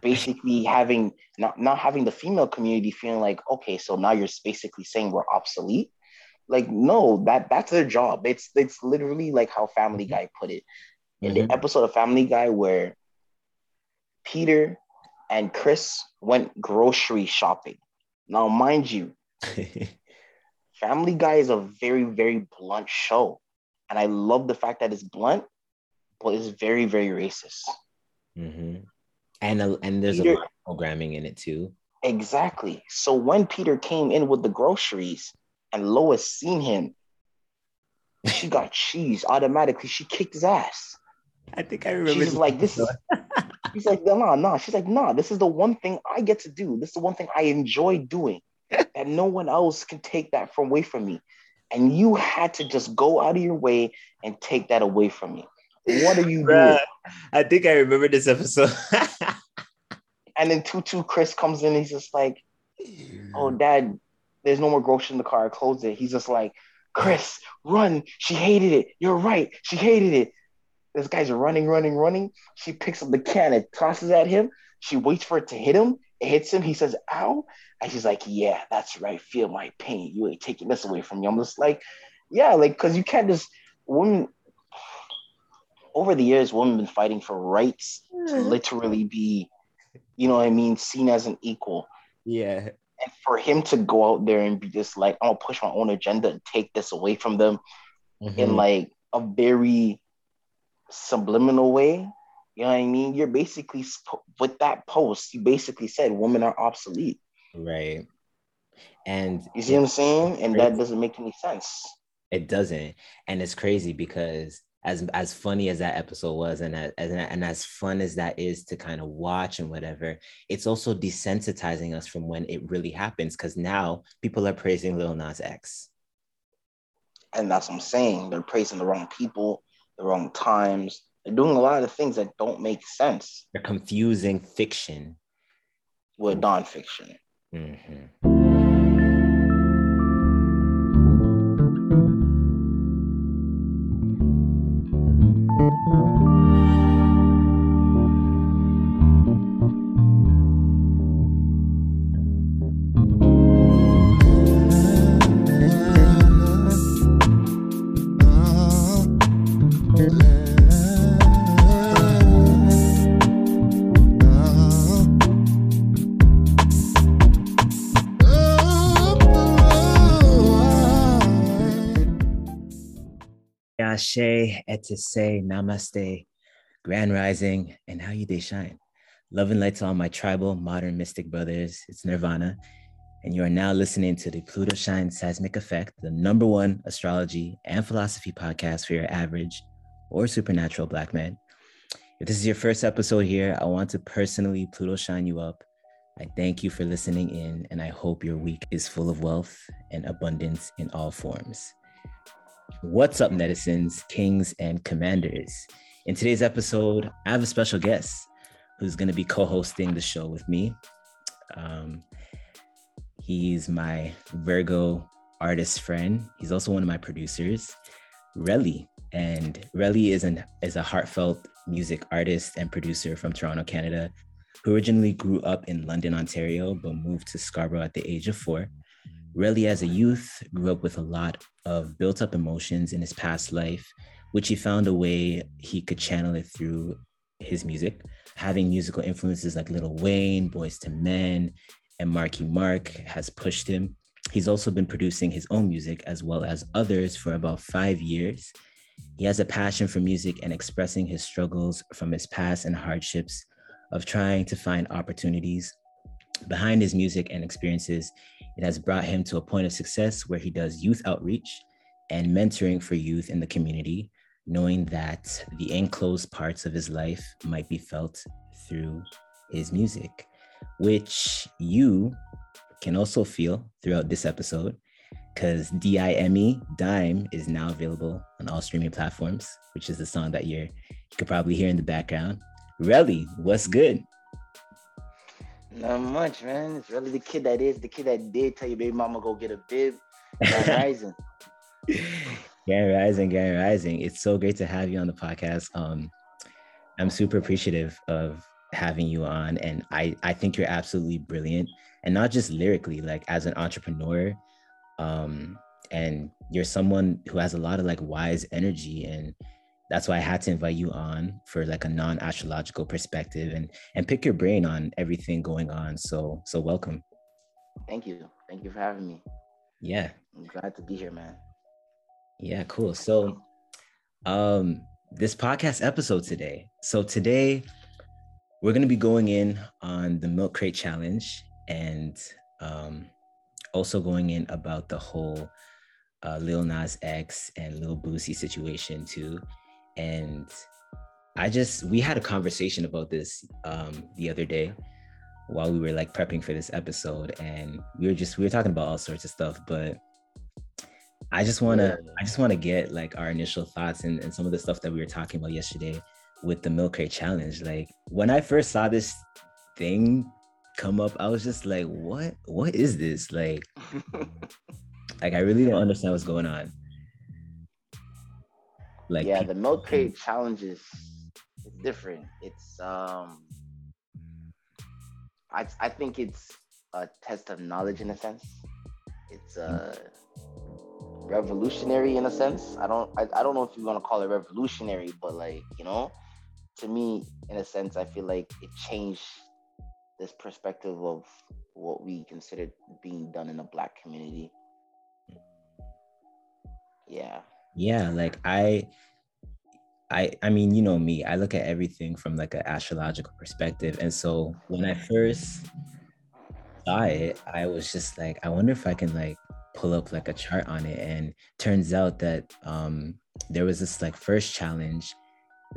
basically having not not having the female community feeling like okay so now you're basically saying we're obsolete? Like no that that's their job. It's it's literally like how family guy put it. In mm-hmm. the episode of family guy where peter and chris went grocery shopping. Now mind you family guy is a very very blunt show. And i love the fact that it's blunt but it's very very racist. Mm-hmm and a, and there's Peter, a lot of programming in it too. Exactly. So when Peter came in with the groceries and Lois seen him, she got cheese automatically. She kicked his ass. I think I remember. She's like, this is. He's like, no, no, no. She's like, nah. This is the one thing I get to do. This is the one thing I enjoy doing, that no one else can take that from away from me. And you had to just go out of your way and take that away from me. What are you Bruh, doing? I think I remember this episode. and then Tutu Chris comes in. He's just like, "Oh, Dad, there's no more groceries in the car. I closed it." He's just like, "Chris, run! She hated it. You're right. She hated it." This guy's running, running, running. She picks up the can and tosses at him. She waits for it to hit him. It hits him. He says, "Ow!" And she's like, "Yeah, that's right. Feel my pain. You ain't taking this away from me." I'm just like, "Yeah, like, cause you can't just women over the years, women have been fighting for rights to mm. literally be, you know what I mean, seen as an equal. Yeah. And for him to go out there and be just like, I'm gonna push my own agenda and take this away from them mm-hmm. in like a very subliminal way. You know what I mean? You're basically with that post, you basically said women are obsolete. Right. And you see what I'm saying? And that doesn't make any sense. It doesn't. And it's crazy because as as funny as that episode was and as, and as fun as that is to kind of watch and whatever it's also desensitizing us from when it really happens because now people are praising Lil Nas X. And that's what I'm saying they're praising the wrong people the wrong times they're doing a lot of things that don't make sense. They're confusing fiction. With nonfiction. Mm-hmm. Ashe, Etise, Namaste, Grand Rising, and how you dey shine. Love and light to all my tribal, modern mystic brothers. It's Nirvana, and you are now listening to the Pluto Shine Seismic Effect, the number one astrology and philosophy podcast for your average or supernatural black man. If this is your first episode here, I want to personally Pluto shine you up. I thank you for listening in, and I hope your week is full of wealth and abundance in all forms. What's up, netizens, kings, and commanders? In today's episode, I have a special guest who's going to be co hosting the show with me. Um, he's my Virgo artist friend. He's also one of my producers, Relly. And Relly is, an, is a heartfelt music artist and producer from Toronto, Canada, who originally grew up in London, Ontario, but moved to Scarborough at the age of four. Relly, as a youth, grew up with a lot of built up emotions in his past life, which he found a way he could channel it through his music. Having musical influences like Lil Wayne, Boyz II Men, and Marky Mark has pushed him. He's also been producing his own music as well as others for about five years. He has a passion for music and expressing his struggles from his past and hardships of trying to find opportunities. Behind his music and experiences, it has brought him to a point of success where he does youth outreach and mentoring for youth in the community, knowing that the enclosed parts of his life might be felt through his music, which you can also feel throughout this episode because D-I-M-E, Dime, is now available on all streaming platforms, which is the song that you're you could probably hear in the background. Relly, what's good? Not much, man. It's really the kid that is the kid that did tell your baby mama go get a bib. rising. Grand Rising, Grand Rising. It's so great to have you on the podcast. Um, I'm super appreciative of having you on, and I I think you're absolutely brilliant, and not just lyrically, like as an entrepreneur, um, and you're someone who has a lot of like wise energy and that's why I had to invite you on for like a non-astrological perspective and and pick your brain on everything going on. So so welcome. Thank you. Thank you for having me. Yeah. I'm glad to be here, man. Yeah, cool. So um this podcast episode today. So today we're going to be going in on the milk crate challenge and um also going in about the whole uh, Lil Nas X and Lil Boosie situation too. And I just we had a conversation about this um, the other day while we were like prepping for this episode, and we were just we were talking about all sorts of stuff, but I just want to I just want to get like our initial thoughts and, and some of the stuff that we were talking about yesterday with the milk crate challenge. Like when I first saw this thing come up, I was just like, what what is this? Like like I really don't understand what's going on. Like yeah, the milk crate challenge is different. It's um I I think it's a test of knowledge in a sense. It's uh revolutionary in a sense. I don't I, I don't know if you want to call it revolutionary, but like, you know, to me, in a sense, I feel like it changed this perspective of what we considered being done in the black community. Yeah yeah like i i i mean you know me i look at everything from like an astrological perspective and so when i first saw it i was just like i wonder if i can like pull up like a chart on it and turns out that um there was this like first challenge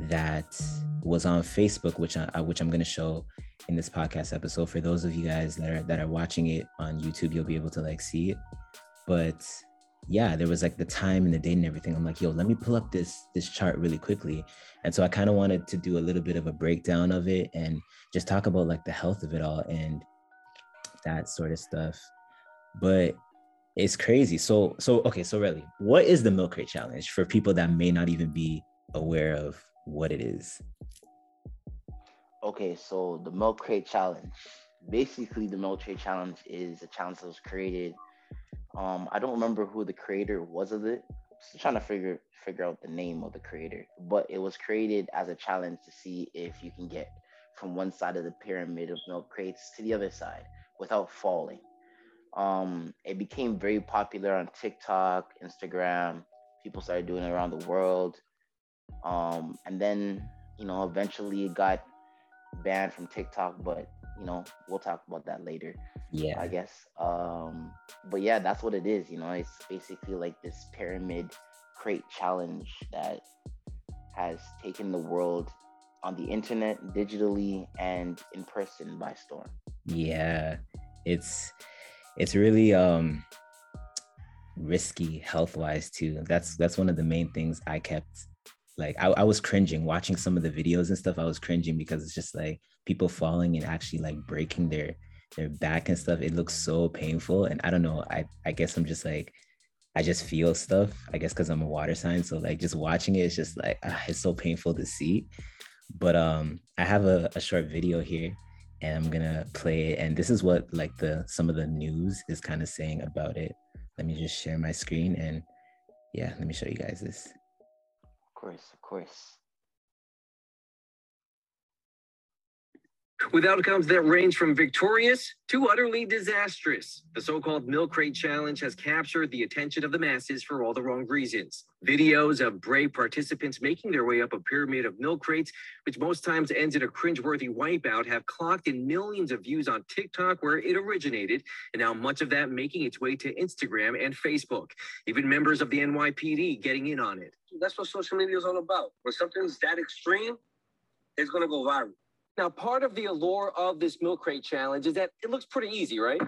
that was on facebook which i which i'm going to show in this podcast episode. For those of you guys that are that are watching it on youtube you'll be able to like see it. But yeah, there was like the time and the date and everything. I'm like, yo, let me pull up this this chart really quickly. And so I kind of wanted to do a little bit of a breakdown of it and just talk about like the health of it all and that sort of stuff. But it's crazy. So so okay, so really, what is the milk crate challenge for people that may not even be aware of what it is? Okay, so the milk crate challenge. Basically, the milk crate challenge is a challenge that was created um, I don't remember who the creator was of it. Still trying to figure figure out the name of the creator, but it was created as a challenge to see if you can get from one side of the pyramid of milk crates to the other side without falling. Um, it became very popular on TikTok, Instagram. People started doing it around the world. Um, and then, you know, eventually it got banned from TikTok, but you know, we'll talk about that later. Yeah. I guess. Um, but yeah, that's what it is. You know, it's basically like this pyramid crate challenge that has taken the world on the internet, digitally, and in person by storm. Yeah. It's it's really um risky health wise too. That's that's one of the main things I kept like I, I was cringing watching some of the videos and stuff. I was cringing because it's just like people falling and actually like breaking their their back and stuff. It looks so painful. And I don't know. I I guess I'm just like I just feel stuff. I guess because I'm a water sign. So like just watching it, it's just like ah, it's so painful to see. But um I have a, a short video here and I'm gonna play it. And this is what like the some of the news is kind of saying about it. Let me just share my screen and yeah, let me show you guys this course, of course. With outcomes that range from victorious to utterly disastrous. The so called Milk Crate Challenge has captured the attention of the masses for all the wrong reasons. Videos of brave participants making their way up a pyramid of milk crates, which most times ends in a cringeworthy wipeout, have clocked in millions of views on TikTok, where it originated, and now much of that making its way to Instagram and Facebook. Even members of the NYPD getting in on it. That's what social media is all about. When something's that extreme, it's going to go viral. Now, part of the allure of this milk crate challenge is that it looks pretty easy, right?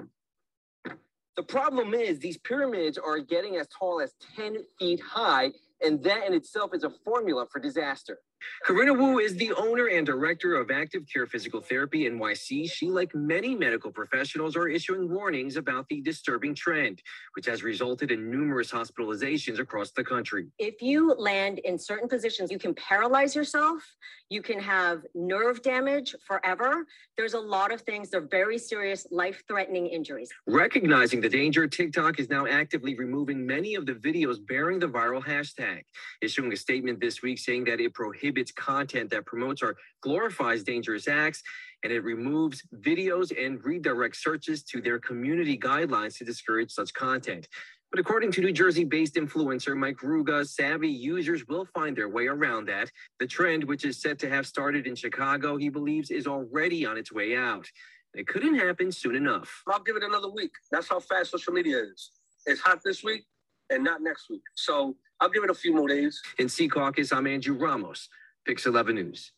The problem is these pyramids are getting as tall as 10 feet high, and that in itself is a formula for disaster. Corinna Wu is the owner and director of Active Care Physical Therapy NYC. She, like many medical professionals, are issuing warnings about the disturbing trend, which has resulted in numerous hospitalizations across the country. If you land in certain positions, you can paralyze yourself, you can have nerve damage forever. There's a lot of things, they're very serious, life threatening injuries. Recognizing the danger, TikTok is now actively removing many of the videos bearing the viral hashtag, issuing a statement this week saying that it prohibits content that promotes or glorifies dangerous acts, and it removes videos and redirects searches to their community guidelines to discourage such content. But according to New Jersey based influencer Mike Ruga, savvy users will find their way around that. The trend, which is set to have started in Chicago, he believes is already on its way out. It couldn't happen soon enough. I'll give it another week. That's how fast social media is. It's hot this week and not next week. So I'll give it a few more days. In Secaucus, I'm Andrew Ramos, Pix 11 News.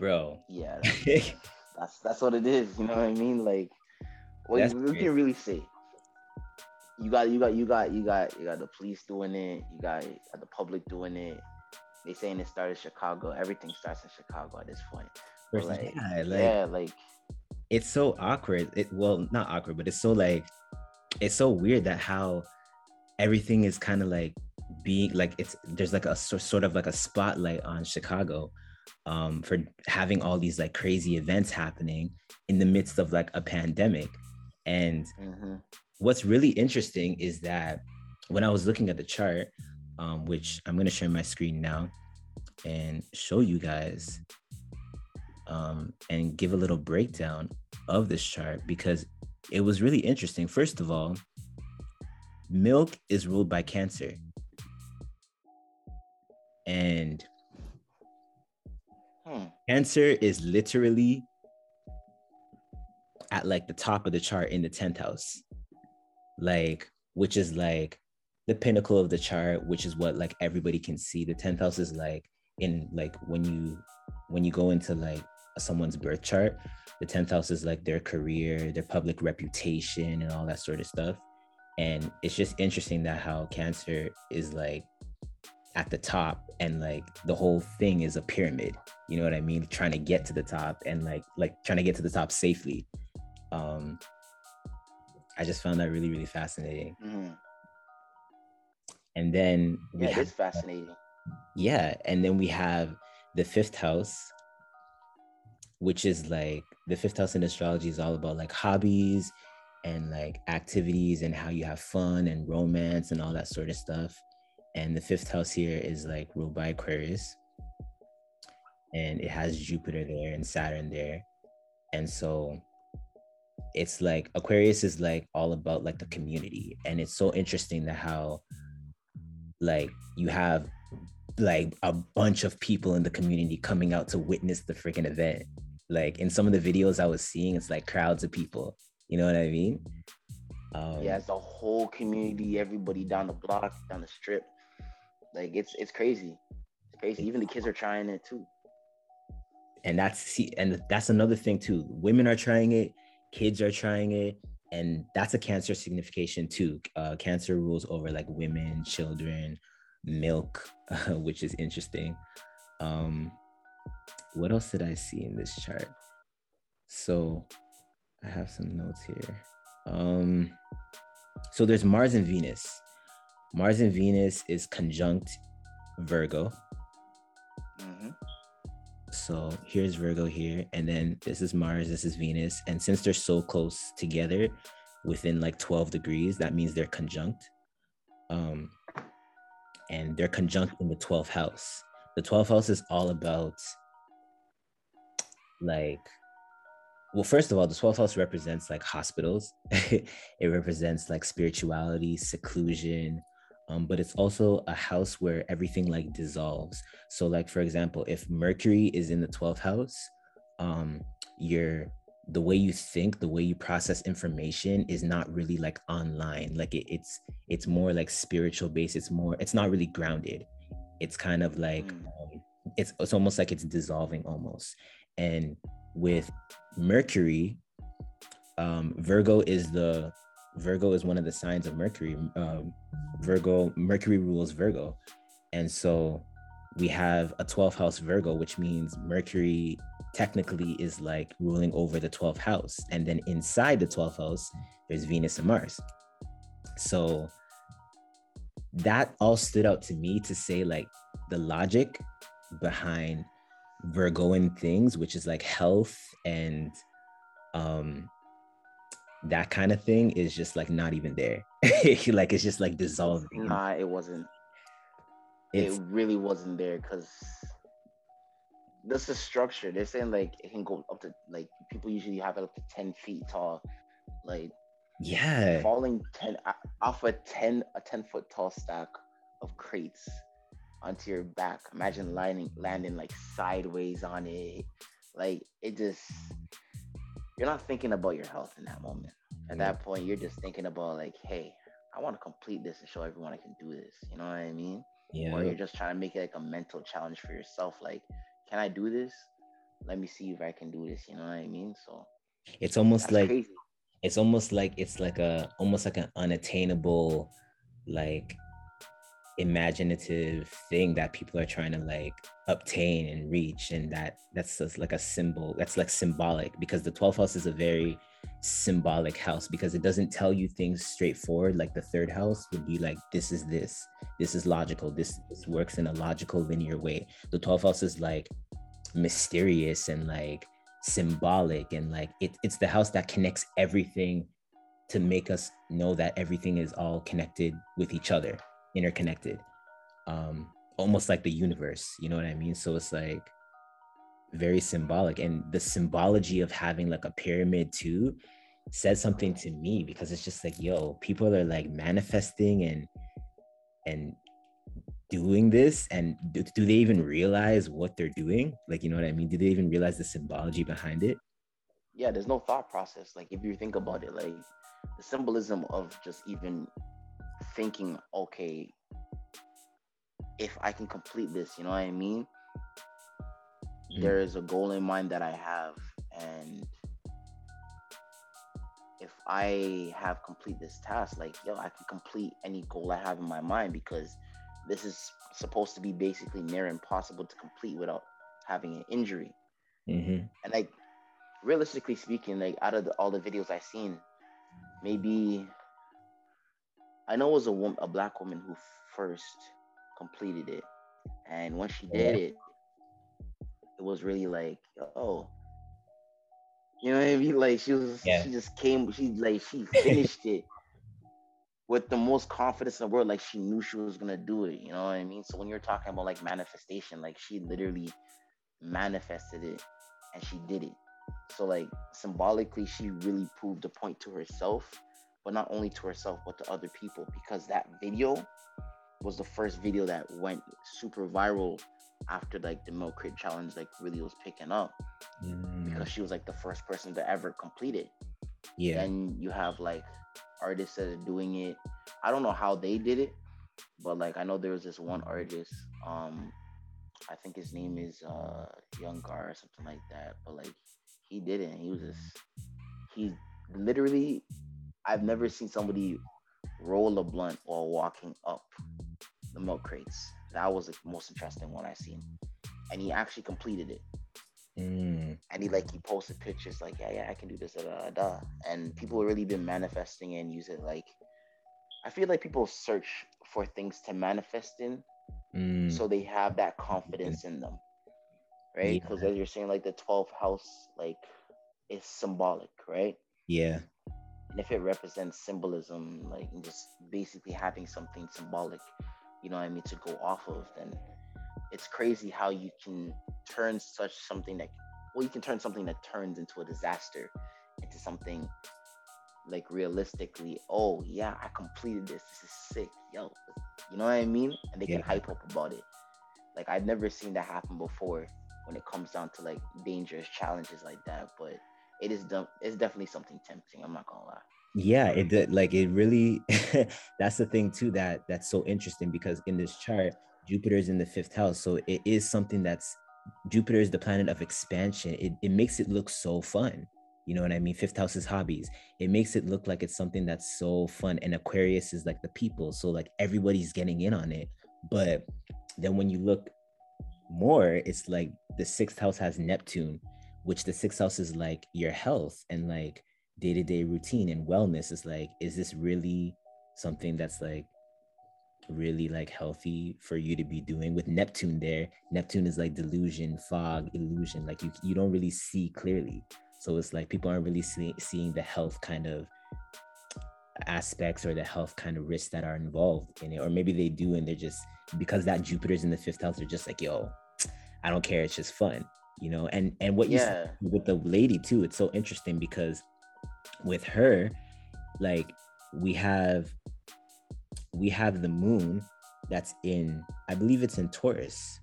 Bro. Yeah, that's that's what it is. You know what I mean? Like, what That's you, you can really say. You got, you got, you got, you got, you got the police doing it. You got, you got the public doing it. They saying it started in Chicago. Everything starts in Chicago at this point. Like, yeah, like yeah, like it's so awkward. It well, not awkward, but it's so like it's so weird that how everything is kind of like being like it's there's like a sort of like a spotlight on Chicago um for having all these like crazy events happening in the midst of like a pandemic. And mhm. what's really interesting is that when I was looking at the chart, um, which I'm gonna share my screen now and show you guys um, and give a little breakdown of this chart because it was really interesting. First of all, milk is ruled by Cancer. And Hmm. Cancer is literally at like the top of the chart in the 10th house. Like, which is like the pinnacle of the chart, which is what like everybody can see. The 10th house is like in like when you when you go into like someone's birth chart, the 10th house is like their career, their public reputation, and all that sort of stuff. And it's just interesting that how cancer is like at the top and like the whole thing is a pyramid you know what i mean trying to get to the top and like like trying to get to the top safely um i just found that really really fascinating Mhm. and then Yeah, it's fascinating. yeah and then we have the fifth house which is like the fifth house in astrology is all about like hobbies and like activities and how you have fun and romance and all that sort of stuff. And the fifth house here is like ruled by aquarius. And it has jupiter there and saturn there. And so it's like aquarius is like all about like the community. And it's so interesting that how like you have like a bunch of people in the community coming out to witness the freaking event like in some of the videos i was seeing it's like crowds of people you know what i mean um, yeah, it's the whole community, everybody down the block, down the strip. Like it's it's crazy. It's crazy. Even the kids are trying it too. and that's see and that's another thing too women are trying it kids are trying it and that's a cancer signification too uh, cancer rules over like women children milk which is interesting. Um what else did i see in this chart? So i have some notes here. Um so there's mars and venus. Mars and venus is conjunct virgo. Hmm so here's Virgo here, and then this is Mars, this is Venus. And since they're so close together within like 12 degrees, that means they're conjunct. Um, and they're conjunct in the 12th house. The 12th house is all about like, well, first of all, the 12th house represents like hospitals, it represents like spirituality, seclusion, um, but it's also a house where everything like dissolves. So, like for example, if Mercury is in the 12th house, um, your the way you think, the way you process information is not really like online. Like it, it's it's more like spiritual based. It's more it's not really grounded. It's kind of like Mm. um, it's it's almost like it's dissolving almost. And with Mercury, um, Virgo is the Virgo is one of the signs of Mercury. Um, Virgo, Mercury rules Virgo. And so we have a 12th house Virgo, which means Mercury technically is like ruling over the 12th house. And then inside the 12th house, there's Venus and Mars. So that all stood out to me to say like the logic behind Virgoan things, which is like health and um that kind of thing is just like not even there. like it's just like dissolving. Nah, it wasn't. It's, it really wasn't there because this is structure. They're saying like it can go up to like people usually have it up to 10 feet tall. Like yeah, falling 10 off a 10 a 10 foot tall stack of crates onto your back. Imagine landing landing like sideways on it. Like it just you're not thinking about your health in that moment. At that mm. point, you're just thinking about like, hey, I want to complete this and show everyone I can do this. You know what I mean? Yeah. Or you're just trying to make it like a mental challenge for yourself. Like, can I do this? Let me see if I can do this. You know what I mean? So it's almost like crazy. it's almost like it's like a almost like an unattainable like imaginative thing that people are trying to like obtain and reach and that that's just like a symbol that's like symbolic because the 12th house is a very symbolic house because it doesn't tell you things straightforward like the third house would be like this is this this is logical this, this works in a logical linear way. The 12th house is like mysterious and like symbolic and like it, it's the house that connects everything to make us know that everything is all connected with each other interconnected um almost like the universe you know what i mean? So it's like very symbolic and the symbology of having like a pyramid too says something to me because it's just like yo people are like manifesting and and doing this and do, do they even realize what they're doing? Like you know what i mean? Do they even realize the symbology behind it? Yeah there's no thought process. Like if you think about it like the symbolism of just even thinking, okay, if I can complete this, you know what I mean? Mm. There is a goal in mind that I have, and if I have complete this task, like yo, I can complete any goal I have in my mind because this is supposed to be basically near impossible to complete without having an injury. Mm-hmm. And like realistically speaking, like out of the, all the videos I've seen, maybe I know it was a woman, a black woman who first completed it, and when she did it, it was really like, oh, you know what I mean? Like she was, yeah. she just came, she like she finished it with the most confidence in the world. Like she knew she was gonna do it. You know what I mean? So when you're talking about like manifestation, like she literally manifested it and she did it. So like symbolically, she really proved a point to herself but not only to herself but to other people because that video was the first video that went super viral after like the milk crate challenge like really was picking up mm. because she was like the first person to ever complete it yeah and you have like artists that are doing it i don't know how they did it but like i know there was this one artist um i think his name is uh young gar or something like that but like he did it he was just he literally I've never seen somebody roll a blunt while walking up the milk crates. That was the most interesting one I seen, and he actually completed it. Mm. And he like he posted pictures like, yeah, yeah, I can do this, da, da, da. and people really been manifesting and use it. Like, I feel like people search for things to manifest in, mm. so they have that confidence in them, right? Because yeah. as you're saying, like the 12th house, like is symbolic, right? Yeah and if it represents symbolism like just basically having something symbolic you know what i mean to go off of then it's crazy how you can turn such something that well you can turn something that turns into a disaster into something like realistically oh yeah i completed this this is sick yo you know what i mean and they yeah. can hype up about it like i've never seen that happen before when it comes down to like dangerous challenges like that but it is dumb. It's definitely something tempting. I'm not gonna lie. Yeah, it did. Like it really. that's the thing too that that's so interesting because in this chart, Jupiter is in the fifth house, so it is something that's Jupiter is the planet of expansion. It it makes it look so fun. You know what I mean? Fifth house is hobbies. It makes it look like it's something that's so fun. And Aquarius is like the people. So like everybody's getting in on it. But then when you look more, it's like the sixth house has Neptune, which the sixth house is like your health and like day-to-day routine and wellness is like is this really something that's like really like healthy for you to be doing? With neptune there neptune is like delusion fog illusion like you you don't really see clearly. So it's like people aren't really see, seeing the health kind of aspects or the health kind of risks that are involved in it. Or maybe they do and they're just because that jupiter's in the fifth house they're just like yo i don't care it's just fun you know? And and what you yeah. with the lady too it's so interesting because with her like we have we have the moon that's in i believe it's in taurus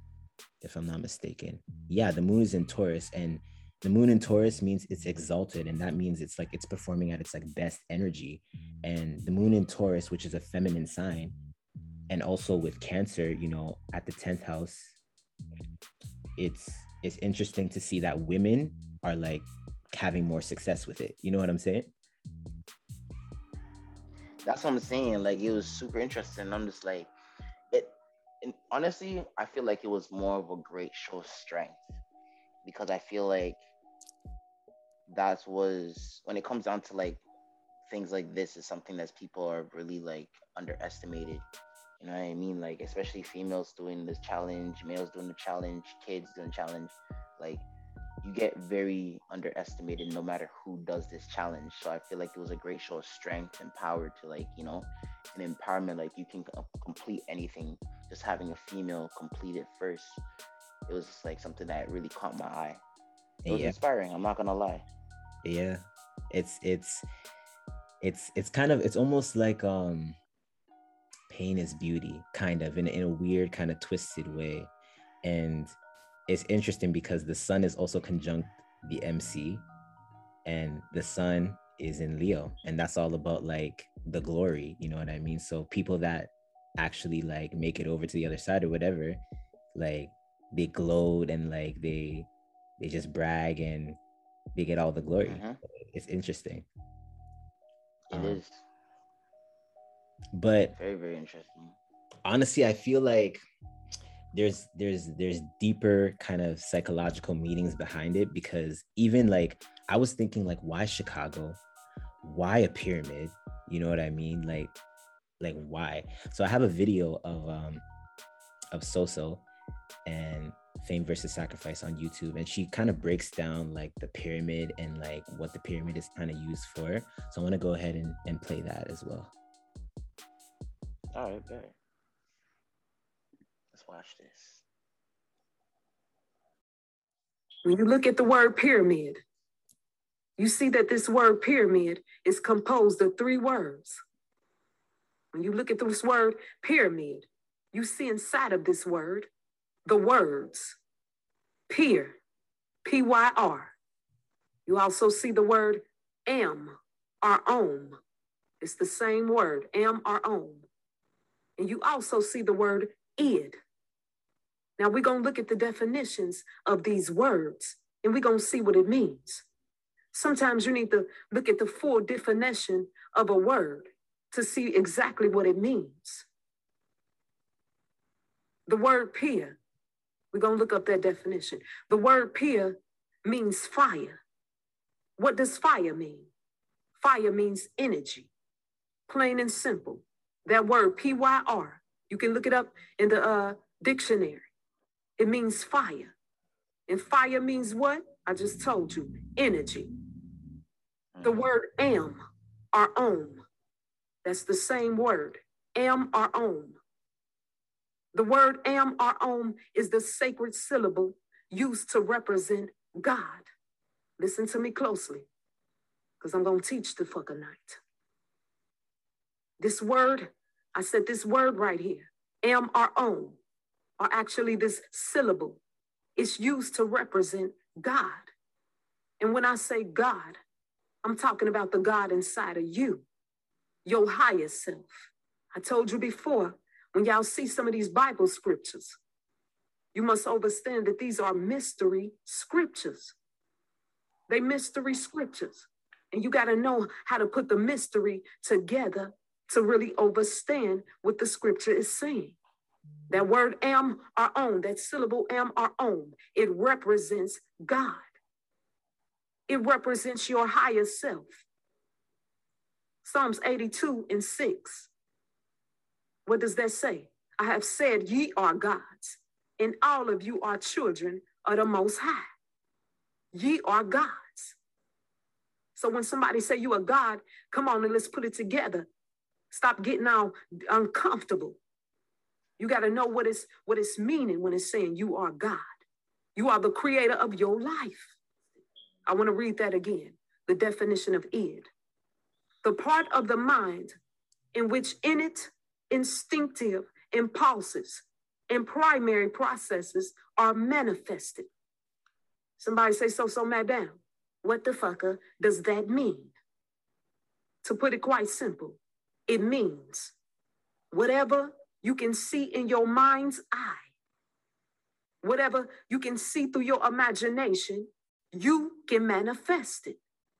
if i'm not mistaken. Yeah the moon is in taurus and the moon in taurus means it's exalted and that means it's like it's performing at its like best energy. And the moon in taurus which is a feminine sign and also with cancer you know at the 10th house it's it's interesting to see that women are like having more success with it you know what i'm saying that's what I'm saying. Like it was super interesting. I'm just like it. And honestly, I feel like it was more of a great show strength because I feel like that was when it comes down to like things like this is something that people are really like underestimated. You know what I mean? Like especially females doing this challenge, males doing the challenge, kids doing the challenge. Like you get very underestimated no matter who does this challenge. So I feel like it was a great show of strength and power to like, you know, an empowerment. Like you can complete anything. Just having a female complete it first, it was just like something that really caught my eye. It was yeah. inspiring. I'm not gonna lie. Yeah, it's it's it's it's kind of it's almost like um pain is beauty, kind of in in a weird kind of twisted way, and it's interesting because the sun is also conjunct the MC and the sun is in Leo and that's all about like the glory, you know what I mean? So people that actually like make it over to the other side or whatever, like they glowed and like they they just brag and they get all the glory. Mm-hmm. It's interesting. It um, is. But very, very interesting. Honestly, I feel like there's there's there's deeper kind of psychological meanings behind it because even like I was thinking like why Chicago? Why a pyramid? You know what I mean? Like like why? So I have a video of um of Soso and Fame versus Sacrifice on YouTube and she kind of breaks down like the pyramid and like what the pyramid is kind of used for. So I want to go ahead and, and play that as well. All right, bet watch this. When you look at the word pyramid, you see that this word pyramid is composed of three words. When you look at this word pyramid, you see inside of this word the words peer, P Y R. You also see the word am, or om. It's the same word, am or om. And you also see the word id, now we're going to look at the definitions of these words and we're going to see what it means. Sometimes you need to look at the full definition of a word to see exactly what it means. The word pia, we're going to look up that definition. The word pia means fire. What does fire mean? Fire means energy, plain and simple. That word P Y R, you can look it up in the uh, dictionary. It means fire. And fire means what? I just told you energy. The mm-hmm. word am or om, that's the same word. Am or om. The word am or om is the sacred syllable used to represent God. Listen to me closely, because I'm going to teach the fucking night. This word, I said this word right here, am or om, or actually this syllable, is used to represent God. And when I say God, I'm talking about the God inside of you, your higher self. I told you before, when y'all see some of these Bible scriptures, you must understand that these are mystery scriptures. They mystery scriptures. And you got to know how to put the mystery together to really understand what the scripture is saying. That word am, our own, that syllable am, our own, it represents God. It represents your higher self. Psalms 82 and 6. What does that say? I have said, Ye are gods, and all of you are children of the Most High. Ye are gods. So when somebody say you are God, come on and let's put it together. Stop getting all uncomfortable. You got to know what it's what it's meaning when it's saying you are God. You are the creator of your life. I want to read that again. The definition of id. The part of the mind in which innate, instinctive impulses and primary processes are manifested. Somebody say, so, so, madam, what the fucker uh, does that mean? To put it quite simple, it means whatever you can see in your mind's eye, whatever you can see through your imagination, you can manifest it.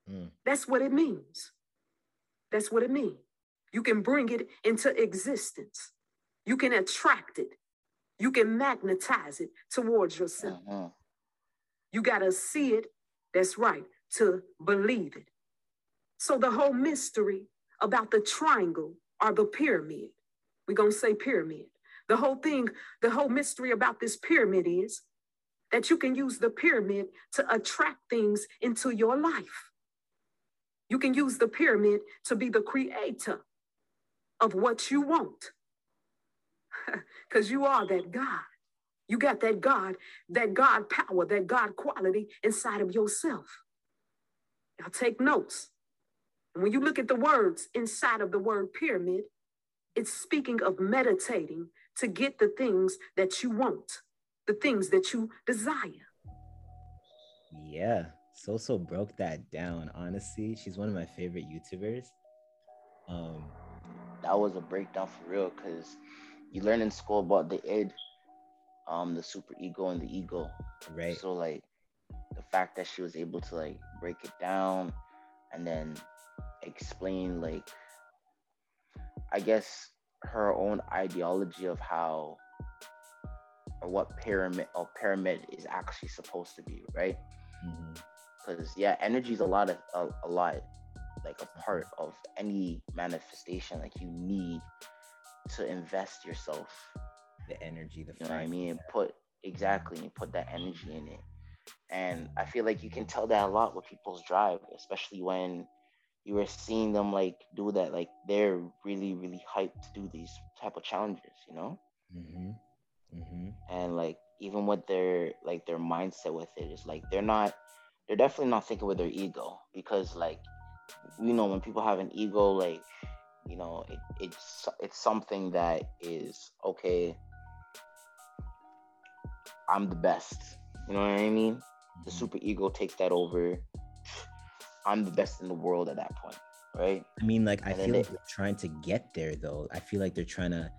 Mm. That's what it means. That's what it means. You can bring it into existence. You can attract it. You can magnetize it towards yourself. Uh-huh. You got to see it. That's right, to believe it. So the whole mystery about the triangle or the pyramid, we're going to say pyramid. The whole thing, the whole mystery about this pyramid is that you can use the pyramid to attract things into your life. You can use the pyramid to be the creator of what you want. Because you are that God. You got that God, that God power, that God quality inside of yourself. Now take notes. When you look at the words inside of the word pyramid, it's speaking of meditating to get the things that you want, the things that you desire. Yeah, So so broke that down. Honestly, she's one of my favorite YouTubers. Um, that was a breakdown for real because you learn in school about the id, um, the super ego and the ego. Right. So like the fact that she was able to like break it down and then explain like I guess her own ideology of how or what pyramid or pyramid is actually supposed to be, right? Because mm-hmm. yeah, energy is a lot of a, a lot like a part of any manifestation. Like you need to invest yourself. The energy the you know what i mean? Put exactly and put that energy in it. And i feel like you can tell that a lot with people's drive especially when you were seeing them like do that like they're really really hyped to do these type of challenges you know mm-hmm. Mm-hmm. and like even with their like their mindset with it is like they're not they're definitely not thinking with their ego because like you know when people have an ego like you know it, it's it's something that is okay i'm the best you know what i mean the mm-hmm. super ego takes that over i'm the best in the world at that point right? I mean like i feel like they're trying to get there though. I feel like they're trying to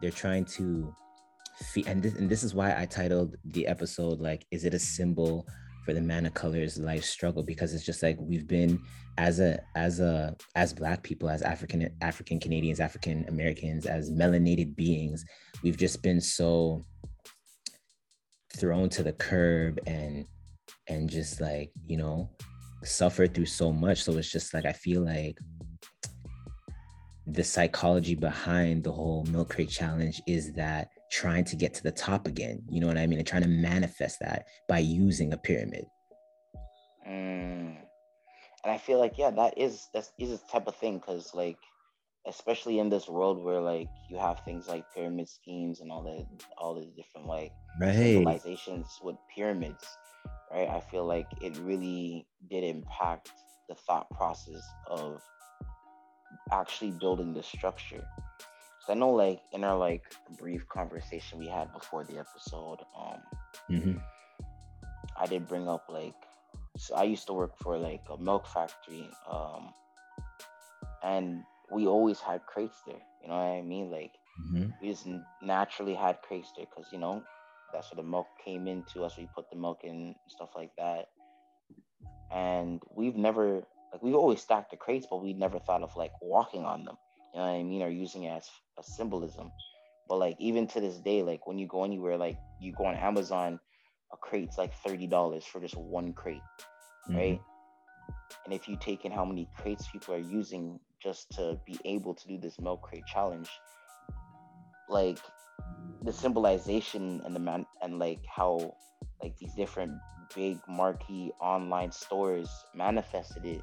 they're trying to and this, and this is why i titled the episode like is it a symbol for the man of color's life struggle? because it's just like we've been as a as a as black people as african african canadians african americans as melanated beings we've just been so thrown to the curb and and just like you know suffered through so much so it's just like i feel like the psychology behind the whole milk crate challenge is that trying to get to the top again. You know what I mean? And trying to manifest that by using a pyramid. Mm. And I feel like, yeah, that is that is is a type of thing because like especially in this world where like you have things like pyramid schemes and all that all the different like right. civilizations with pyramids right i feel like it really did impact the thought process of actually building the structure So I know, like in our like brief conversation we had before the episode, um, mm-hmm. I did bring up like, so I used to work for like a milk factory, um, and we always had crates there. You know what I mean? Like mm-hmm. we just naturally had crates there because you know that's where the milk came into. us we put the milk in stuff like that. And we've never like we've always stacked the crates, but we never thought of like walking on them. You know what I mean? Or using it as a symbolism. But like even to this day, like when you go anywhere, like you go on Amazon, a crate's like thirty dollars for just one crate, Mhm. right? And if you take in how many crates people are using just to be able to do this milk crate challenge, like the symbolization and the man and like how like these different big marquee online stores manifested it,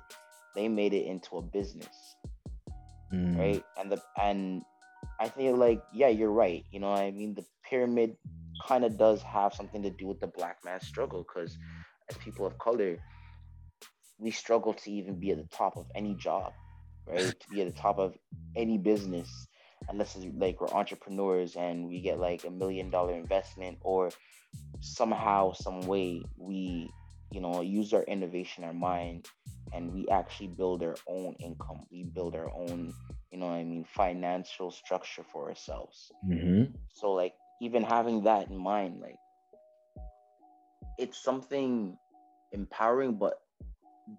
they made it into a business. Mm. right? And the and i think like yeah you're right you know what i mean? The pyramid kind of does have something to do with the black man's struggle because as people of color we struggle to even be at the top of any job right? To be at the top of any business unless it's like we're entrepreneurs and we get like a million dollar investment or somehow some way we you know use our innovation our mind and we actually build our own income we build our own you know what i mean financial structure for ourselves Mhm. so like even having that in mind like it's something empowering but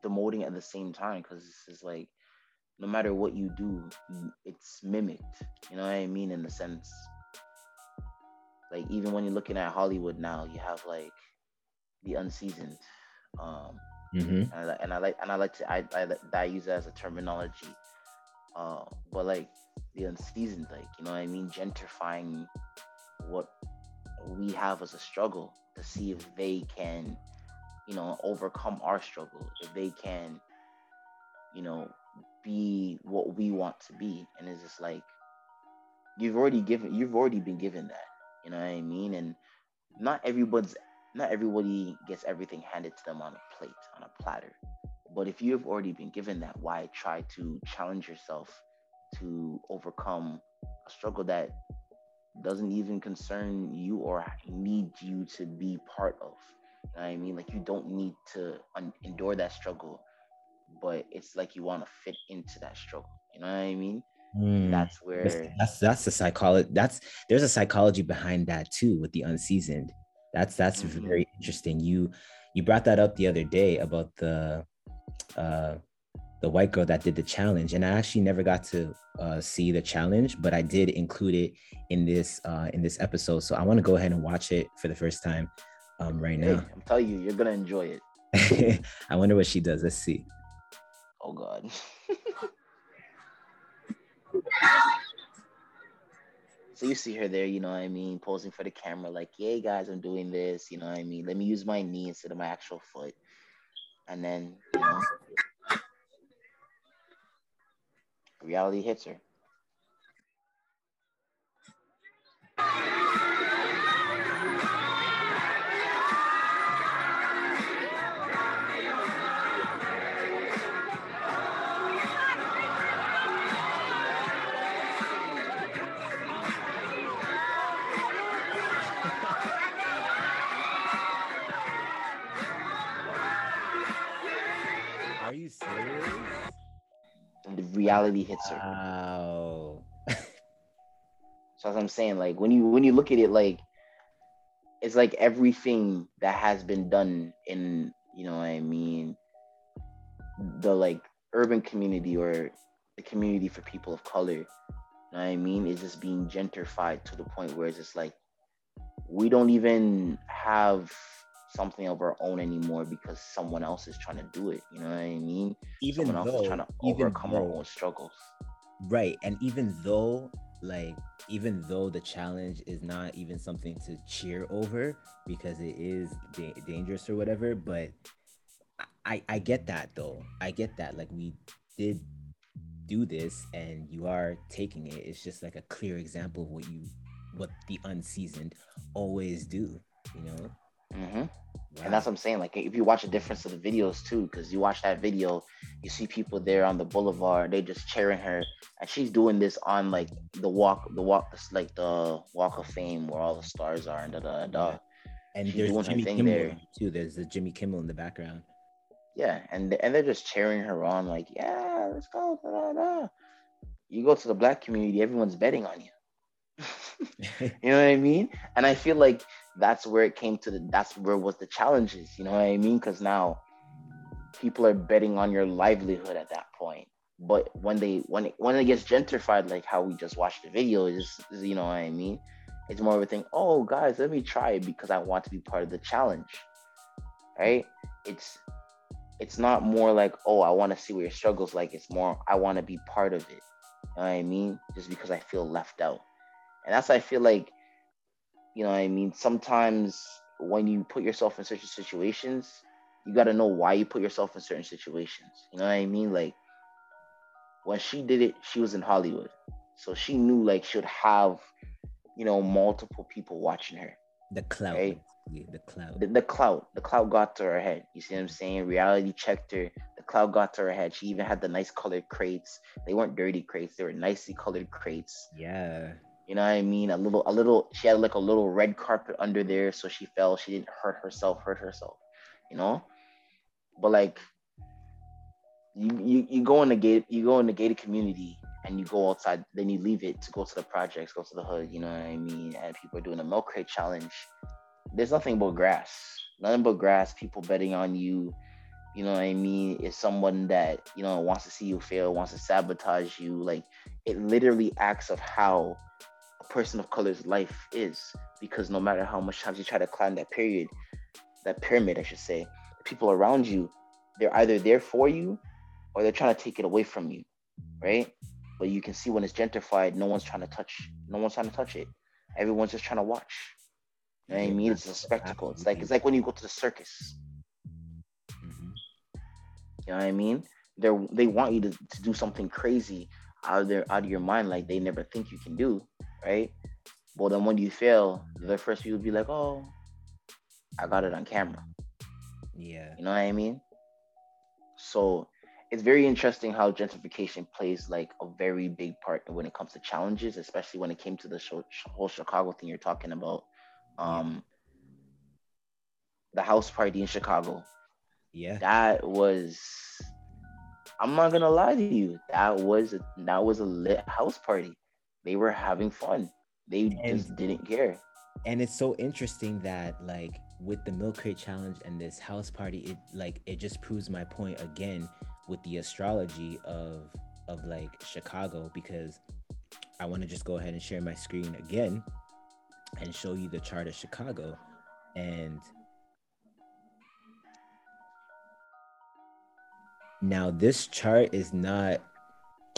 demoting at the same time because this is like no matter what you do it's mimicked you know what i mean in a sense like even when you're looking at hollywood now you have like the unseasoned um Mhm. and I, and I like and I like to I, I that I use it as a terminology. Uh, but like the unseasoned, like you know what I mean, gentrifying what we have as a struggle to see if they can, you know, overcome our struggle, if they can, you know, be what we want to be. And it's just like you've already given you've already been given that. You know what I mean? And not everybody's not everybody gets everything handed to them on a plate, on a platter. But if you have already been given that, why try to challenge yourself to overcome a struggle that doesn't even concern you or need you to be part of? You know what I mean? Like you don't need to un- endure that struggle, but it's like you want to fit into that struggle. You know what I mean? Mm. That's where that's that's the psychology. That's there's a psychology behind that too with the unseasoned. That's that's Mhm. very interesting. You you brought that up the other day about the uh the white girl that did the challenge, and I actually never got to uh, see the challenge, but I did include it in this uh in this episode. So I want to go ahead and watch it for the first time um right hey, now. I'm telling you, you're gonna enjoy it. I wonder what she does. Let's see. Oh God. so you see her there, you know what I mean, posing for the camera, like, "Yay, guys, I'm doing this." You know what I mean? Let me use my knee instead of my actual foot, and then you know, reality hits her. Reality hits her. Wow. So as I'm saying, like when you when you look at it, like it's like everything that has been done in you know what I mean, the like urban community or the community for people of color. You know what I mean? Is just being gentrified to the point where it's just like we don't even have something of our own anymore because someone else is trying to do it. You know what I mean? even someone else though, is trying to overcome though, our own struggles. right and even though like even though the challenge is not even something to cheer over because it is da- dangerous or whatever but I, I get that though i get that like we did do this and you are taking it it's just like a clear example of what you what the unseasoned always do you know hmm Wow. And that's what I'm saying. Like if you watch the difference of the videos too, because you watch that video, you see people there on the boulevard, they just cheering her, and she's doing this on like the walk, the walk, like the Walk of Fame where all the stars are and da da da. and she's there's jimmy kimmel there. too there's the jimmy kimmel in the background Yeah, and and they're just cheering her on, like yeah, let's go. Da, da, da. You go to the black community, everyone's betting on you. you know what I mean? And I feel like that's where it came to the that's where was the challenges, you know what I mean? Because now people are betting on your livelihood at that point. But when they when it, when it gets gentrified, like how we just watched the video, is you know what I mean? It's more of a thing. Oh, guys, let me try it because I want to be part of the challenge, right? It's it's not more like oh, I want to see what your struggles like. It's more I want to be part of it. You know what I mean? Just because I feel left out, and that's I feel like, you know what I mean. Sometimes when you put yourself in certain situations, you got to know why you put yourself in certain situations. You know what I mean? Like when she did it, she was in Hollywood. So she knew like she'd have, you know, multiple people watching her. The clout. Right? The clout. The, the clout. The clout got to her head. You see what I'm saying? Reality checked her. The clout got to her head. She even had the nice colored crates. They weren't dirty crates. They were nicely colored crates. Yeah. You know what I mean? A little, a little. She had like a little red carpet under there, so she fell. She didn't hurt herself. Hurt herself. You know. But like, you you, you go in the gate, you go in the gated community, and you go outside. Then you leave it to go to the projects, go to the hood. You know what I mean? And people are doing a milk crate challenge. There's nothing but grass. Nothing but grass. People betting on you. You know what I mean? Is someone that you know wants to see you fail, wants to sabotage you. Like it literally acts of how a person of color's life is. Because no matter how much times you try to climb that period, that pyramid, I should say, people around you, they're either there for you or they're trying to take it away from you, right? But you can see when it's gentrified, no one's trying to touch, no one's trying to touch it. Everyone's just trying to watch. You know what I mean? It's a spectacle. It's like it's like when you go to the circus. Mhm. You know what I mean? They're they want you to, to do something crazy out of their out of your mind, like they never think you can do, right? But then when you fail, the first people be like, "Oh, I got it on camera." Yeah. You know what I mean? So it's very interesting how gentrification plays like a very big part when it comes to challenges, especially when it came to the whole Chicago thing you're talking about. Um, the house party in Chicago. Yeah. That was. I'm not gonna lie to you. That was a, that was a lit house party. They were having fun. They And- just didn't care. and it's so interesting that like with the milk crate challenge and this house party it like it just proves my point again with the astrology of of like chicago because i want to just go ahead and share my screen again and show you the chart of chicago and now this chart is not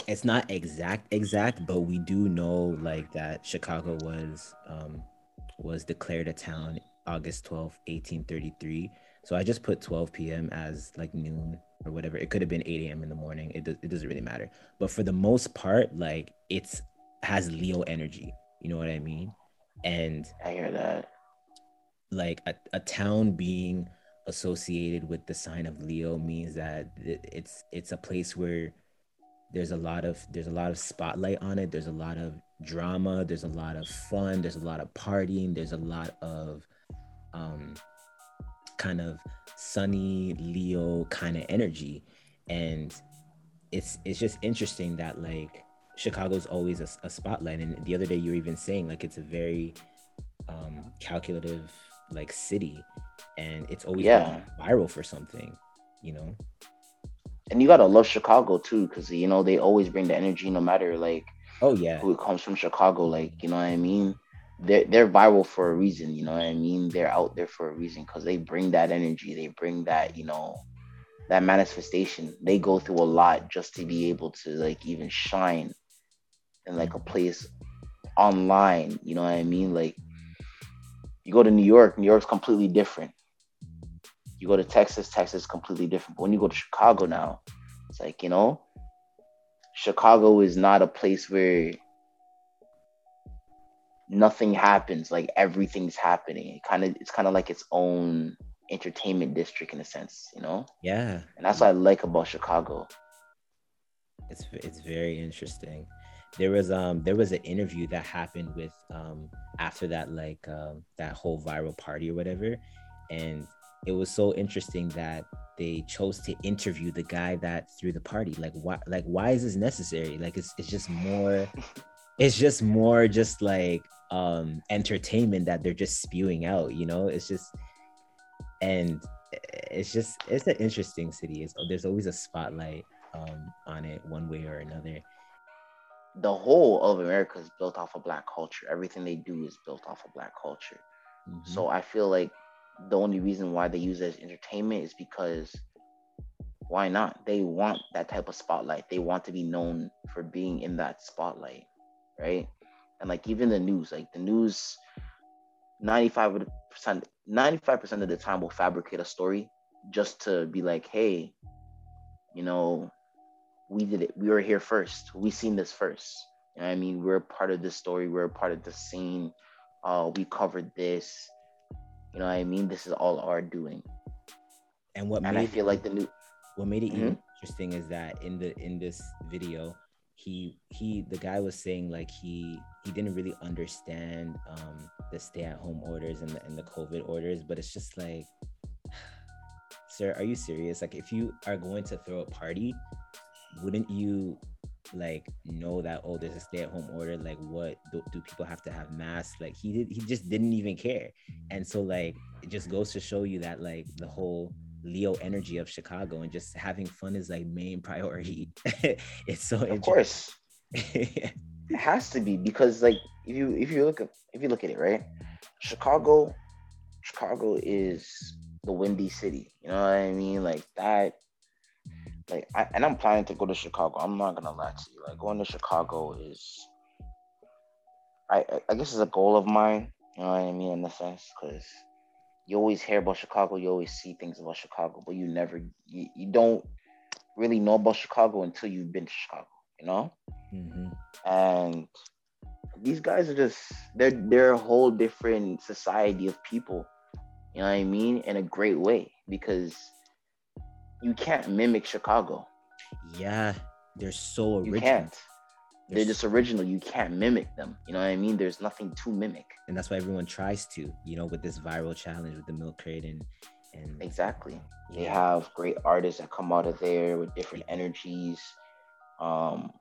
it's not exact exact but we do know like that chicago was um was declared a town August 12th, 1833. So I just put 12 p.m. as like noon or whatever. It could have been 8 a.m. in the morning. It, does, it doesn't really matter. But for the most part, like it's has Leo energy. You know what I mean? And I hear that. like a, a town being associated with the sign of Leo means that it's it's a place where there's a lot of there's a lot of spotlight on it. There's a lot of drama. There's a lot of fun. There's a lot of partying. There's a lot of um kind of sunny leo kind of energy. And it's it's just interesting that like chicago's always a, a spotlight. And the other day you were even saying like it's a very um calculative like city. And it's always Yeah. viral for something you know And you gotta love Chicago too, because you know they always bring the energy, no matter like oh yeah who comes from Chicago. Like you know what I mean? They're they're viral for a reason. You know what I mean? They're out there for a reason because they bring that energy. They bring that you know that manifestation. They go through a lot just to be able to like even shine in like a place online. You know what I mean? Like you go to New York, New York's completely different. You go to Texas, Texas is completely different. But when you go to Chicago now, it's like, you know, Chicago is not a place where nothing happens, like everything's happening. It kind of it's kind of like its own entertainment district in a sense, you know? yeah And that's what I like about Chicago. it's it's very interesting there was um there was an interview that happened with um after that like um that whole viral party or whatever and it was so interesting that they chose to interview the guy that threw the party like why like why is this necessary like it's it's just more it's just more just like um entertainment that they're just spewing out you know it's just and it's just it's an interesting city it's, there's always a spotlight um, on it one way or another. The whole of America is built off of black culture. Everything they do is built off of black culture. Mhm. So I feel like the only reason why they use it as entertainment is because why not? They want that type of spotlight. They want to be known for being in that spotlight, right? And like even the news, like the news, 95%, 95% of the time will fabricate a story just to be like, hey, you know, we did it. We were here first. We seen this first. You know I mean? We're part of this story. We're part of the scene. Uh, we covered this. You know what I mean? This is all our doing. and what And made I feel like the new what made it Mhm. even interesting is that in the in this video he he the guy was saying like he he didn't really understand um the stay at home orders and the, and the covid orders but it's just like sir are you serious like if you are going to throw a party wouldn't you like know that oh there's a stay at home order like what do, do people have to have masks? Like he did he just didn't even care. And so like it just goes to show you that like the whole leo energy of chicago and just having fun is like main priority. It's so of course. It has to be because like if you if you look at if you look at it right? Chicago chicago is the windy city. You know what i mean? Like that like I, and i'm planning to go to chicago. I'm not gonna lie to you. Like going to chicago is i I- guess it's a goal of mine you know what i mean in a sense because you always hear about chicago you always see things about chicago but you never you, you don't really know about chicago until you've been to chicago you know? Mhm. and these guys are just they're they're a whole different society of people you know what i mean in a great way because you can't mimic chicago. Yeah they're so original. you can't. They're They're just original. You can't mimic them. You know what i mean? There's nothing to mimic. And that's why everyone tries to you know with this viral challenge with the milk crate and and exactly. They have great artists that come out of there with different energies um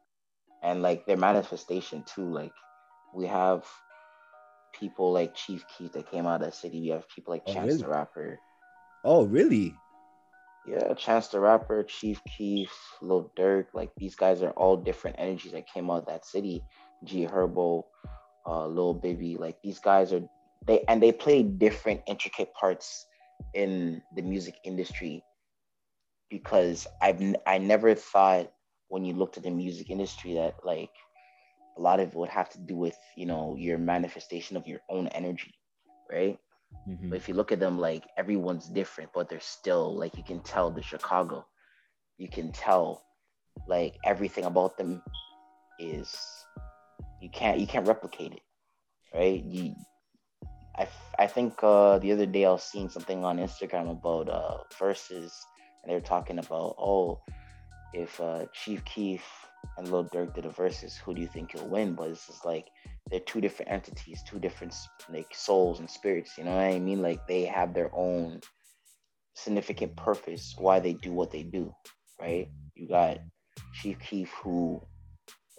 and like their manifestation too like we have people like chief keef that came out of the city. We have people like Oh, chance really? the rapper. Oh really yeah chance the rapper chief keef lil durk like these guys are all different energies that came out of that city g herbo uh lil baby like these guys are they and they play different intricate parts in the music industry because I've I never thought when you looked at the music industry that like a lot of it would have to do with you know your manifestation of your own energy, right? Mhm. But if you look at them, like everyone's different, but they're still like you can tell the Chicago. You can tell like everything about them is you can't you can't replicate it, right? You, I, I think uh, the other day I was seeing something on Instagram about uh, verses, and they were talking about oh, if uh, Chief Keef and Lil Durk did a verses, who do you think he'll win? But it's just like they're two different entities, two different like souls and spirits. You know what I mean? Like they have their own significant purpose why they do what they do, right? You got Chief Keef who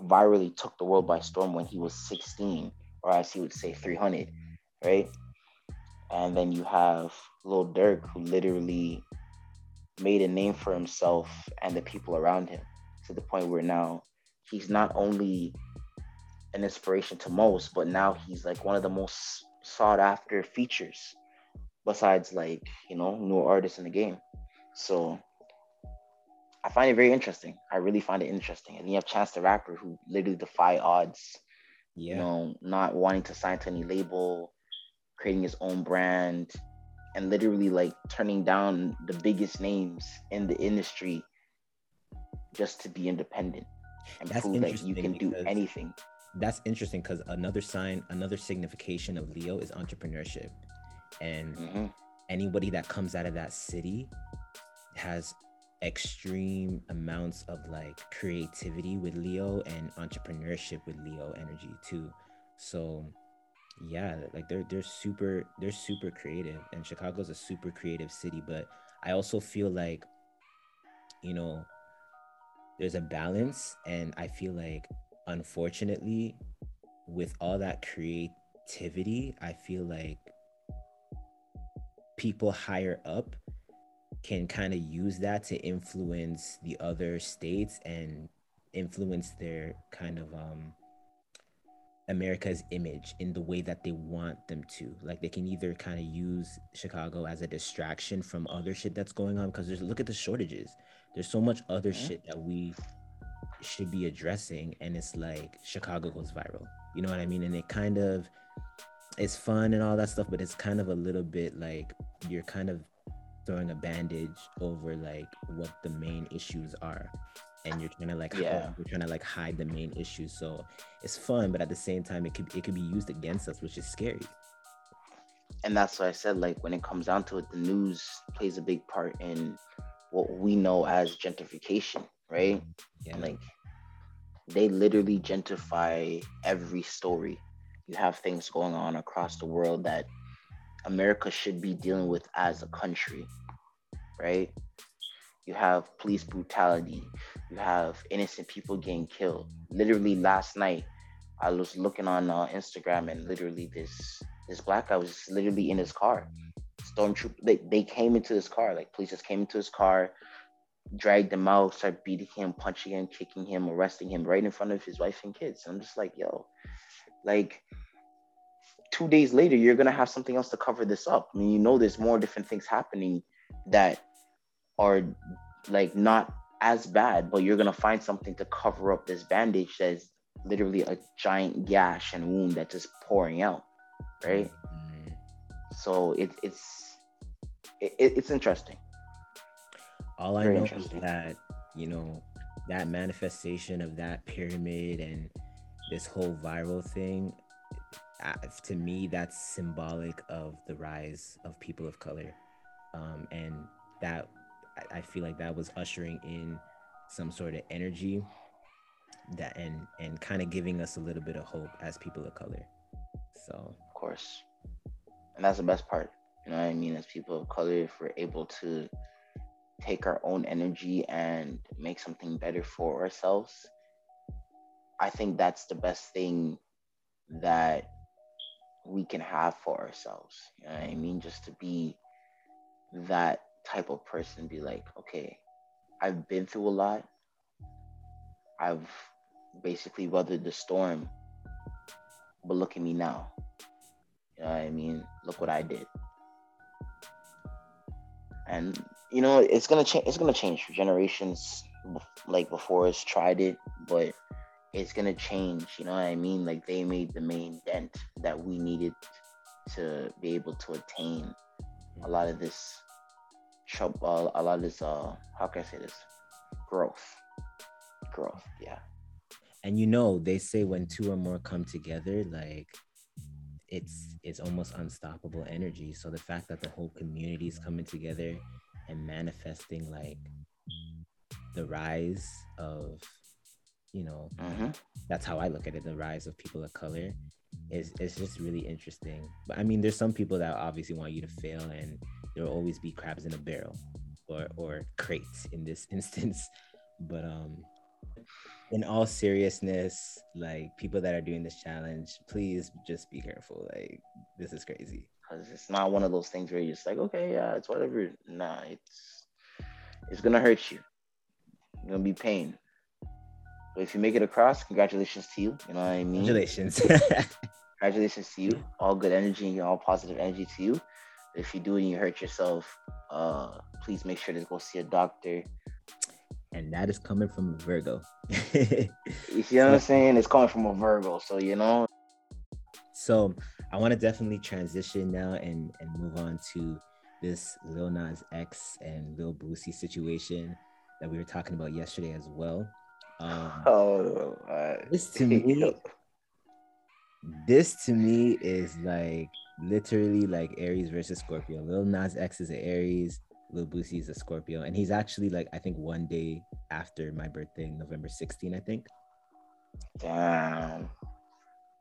virally took the world by storm when he was 16, or as he would say 300, right? And then you have Lil Durk who literally made a name for himself and the people around him to the point where now he's not only an inspiration to most, but now he's like one of the most sought after features besides like, you know, newer artists in the game. So I find it very interesting. I really find it interesting. And you have Chance the Rapper who literally defy odds, yeah you know, not wanting to sign to any label, creating his own brand, and literally like turning down the biggest names in the industry just to be independent and That's prove that you can do anything. that's interesting because another sign another signification of leo is entrepreneurship and hmm anybody that comes out of that city has extreme amounts of like creativity with Leo and entrepreneurship with Leo energy too. So yeah, like they're they're super they're super creative and Chicago's a super creative city, but I also feel like you know there's a balance and I feel like unfortunately with all that creativity, I feel like people higher up can kind of use that to influence the other states and influence their kind of um America's image in the way that they want them to. Like they can either kind of use Chicago as a distraction from other shit that's going on because there's look at the shortages. There's so much other mm-hmm. shit that we should be addressing and it's like Chicago goes viral. You know what I mean? And it kind of it's fun and all that stuff, but it's kind of a little bit like you're kind of throwing a bandage over like what the main issues are and you're trying to like yeah. hide, you're trying to like hide the main issue. so it's fun but at the same time it could it could be used against us which is scary and that's why i said like when it comes down to it the news plays a big part in what we know as gentrification right mm-hmm. yeah. like they literally gentrify every story you have things going on across the world that America should be dealing with as a country, right? You have police brutality, you have innocent people getting killed. Literally last night, I was looking on uh, Instagram and literally this this black guy was literally in his car. Stormtrooper, they, they came into his car, like police just came into his car, dragged him out, started beating him, punching him, kicking him, arresting him right in front of his wife and kids. I'm just like, yo, like two days later, you're gonna have something else to cover this up. I mean, you know, there's more different things happening that are like not as bad, but you're gonna find something to cover up this bandage that's literally a giant gash and wound that's just pouring out, right? Mm-hmm. So it, it's it, it's interesting. All I Very know is that you know that manifestation of that pyramid and this whole viral thing to me that's symbolic of the rise of people of color um, and that I feel like that was ushering in some sort of energy that and and kind of giving us a little bit of hope as people of color so of course and that's the best part you know what i mean as people of color if we're able to take our own energy and make something better for ourselves i think that's the best thing that we can have for ourselves. You know what I mean? Just to be that type of person, be like, okay, I've been through a lot. I've basically weathered the storm, but look at me now. You know what I mean? Look what I did. And you know, it's gonna change. It's gonna change for generations. Like before us tried it, but it's gonna change. You know what I mean? Like they made the main dent that we needed to be able to attain a lot of this trouble, a lot of this. Uh, how can I say this? Growth, growth. Yeah. And you know, they say when two or more come together, like it's it's almost unstoppable energy. So the fact that the whole community is coming together and manifesting like the rise of you know mm-hmm. that's how i look at it the rise of people of color is it's just really interesting but i mean there's some people that obviously want you to fail and there'll always be crabs in a barrel or or crates in this instance but um in all seriousness like people that are doing this challenge please just be careful like this is crazy because it's not one of those things where you're just like okay yeah it's whatever nah it's it's gonna hurt you it's gonna be pain but if you make it across, congratulations to you. You know what I mean? Congratulations. congratulations to you. All good energy and all positive energy to you. If you do and you hurt yourself, uh, please make sure to go see a doctor. And that is coming from Virgo. you see what I'm saying? It's coming from a Virgo. So, you know. So, I want to definitely transition now and, and move on to this Lil Nas X and Lil Boosie situation that we were talking about yesterday as well. Um, oh, uh, this to me, this to me is like literally like Aries versus Scorpio. Lil Nas X is an Aries, Lil Boosie is a Scorpio, and he's actually like I think one day after my birthday, November 16, I think. Damn.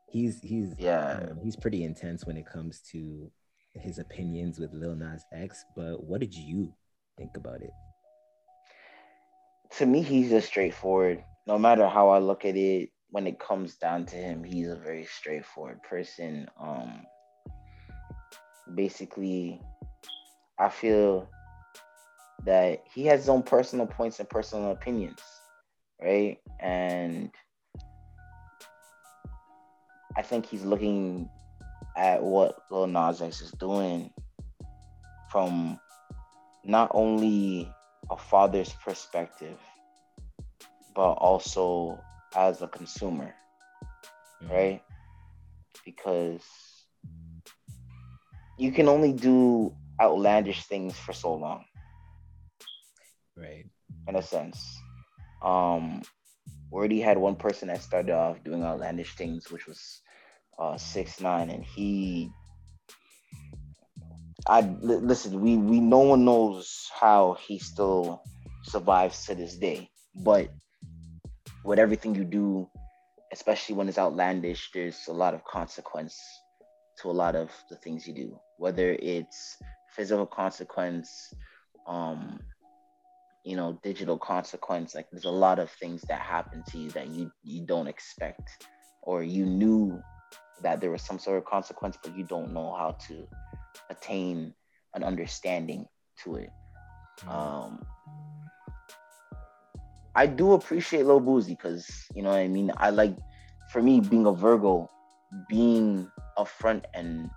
He's he's yeah um, he's pretty intense when it comes to his opinions with Lil Nas X. But what did you think about it? to me, he's just straightforward. No matter how I look at it, when it comes down to him, he's a very straightforward person. Um, basically, I feel that he has his own personal points and personal opinions, right? And I think he's looking at what Lil Nas X is doing from not only a father's perspective, but also as a consumer, mm-hmm. right? Because you can only do outlandish things for so long. Right. In a sense. Um we already had one person that started off doing outlandish things, which was uh six nine, and he I listen, we we no one knows how he still survives to this day. But with everything you do, especially when it's outlandish, there's a lot of consequence to a lot of the things you do, whether it's physical consequence, um, you know, digital consequence. Like there's a lot of things that happen to you that you you don't expect, or you knew that there was some sort of consequence, but you don't know how to attain an understanding to it. Mm-hmm. Um, I do appreciate Lil Boosie because you know what I mean. I like, for me, being a Virgo, being upfront and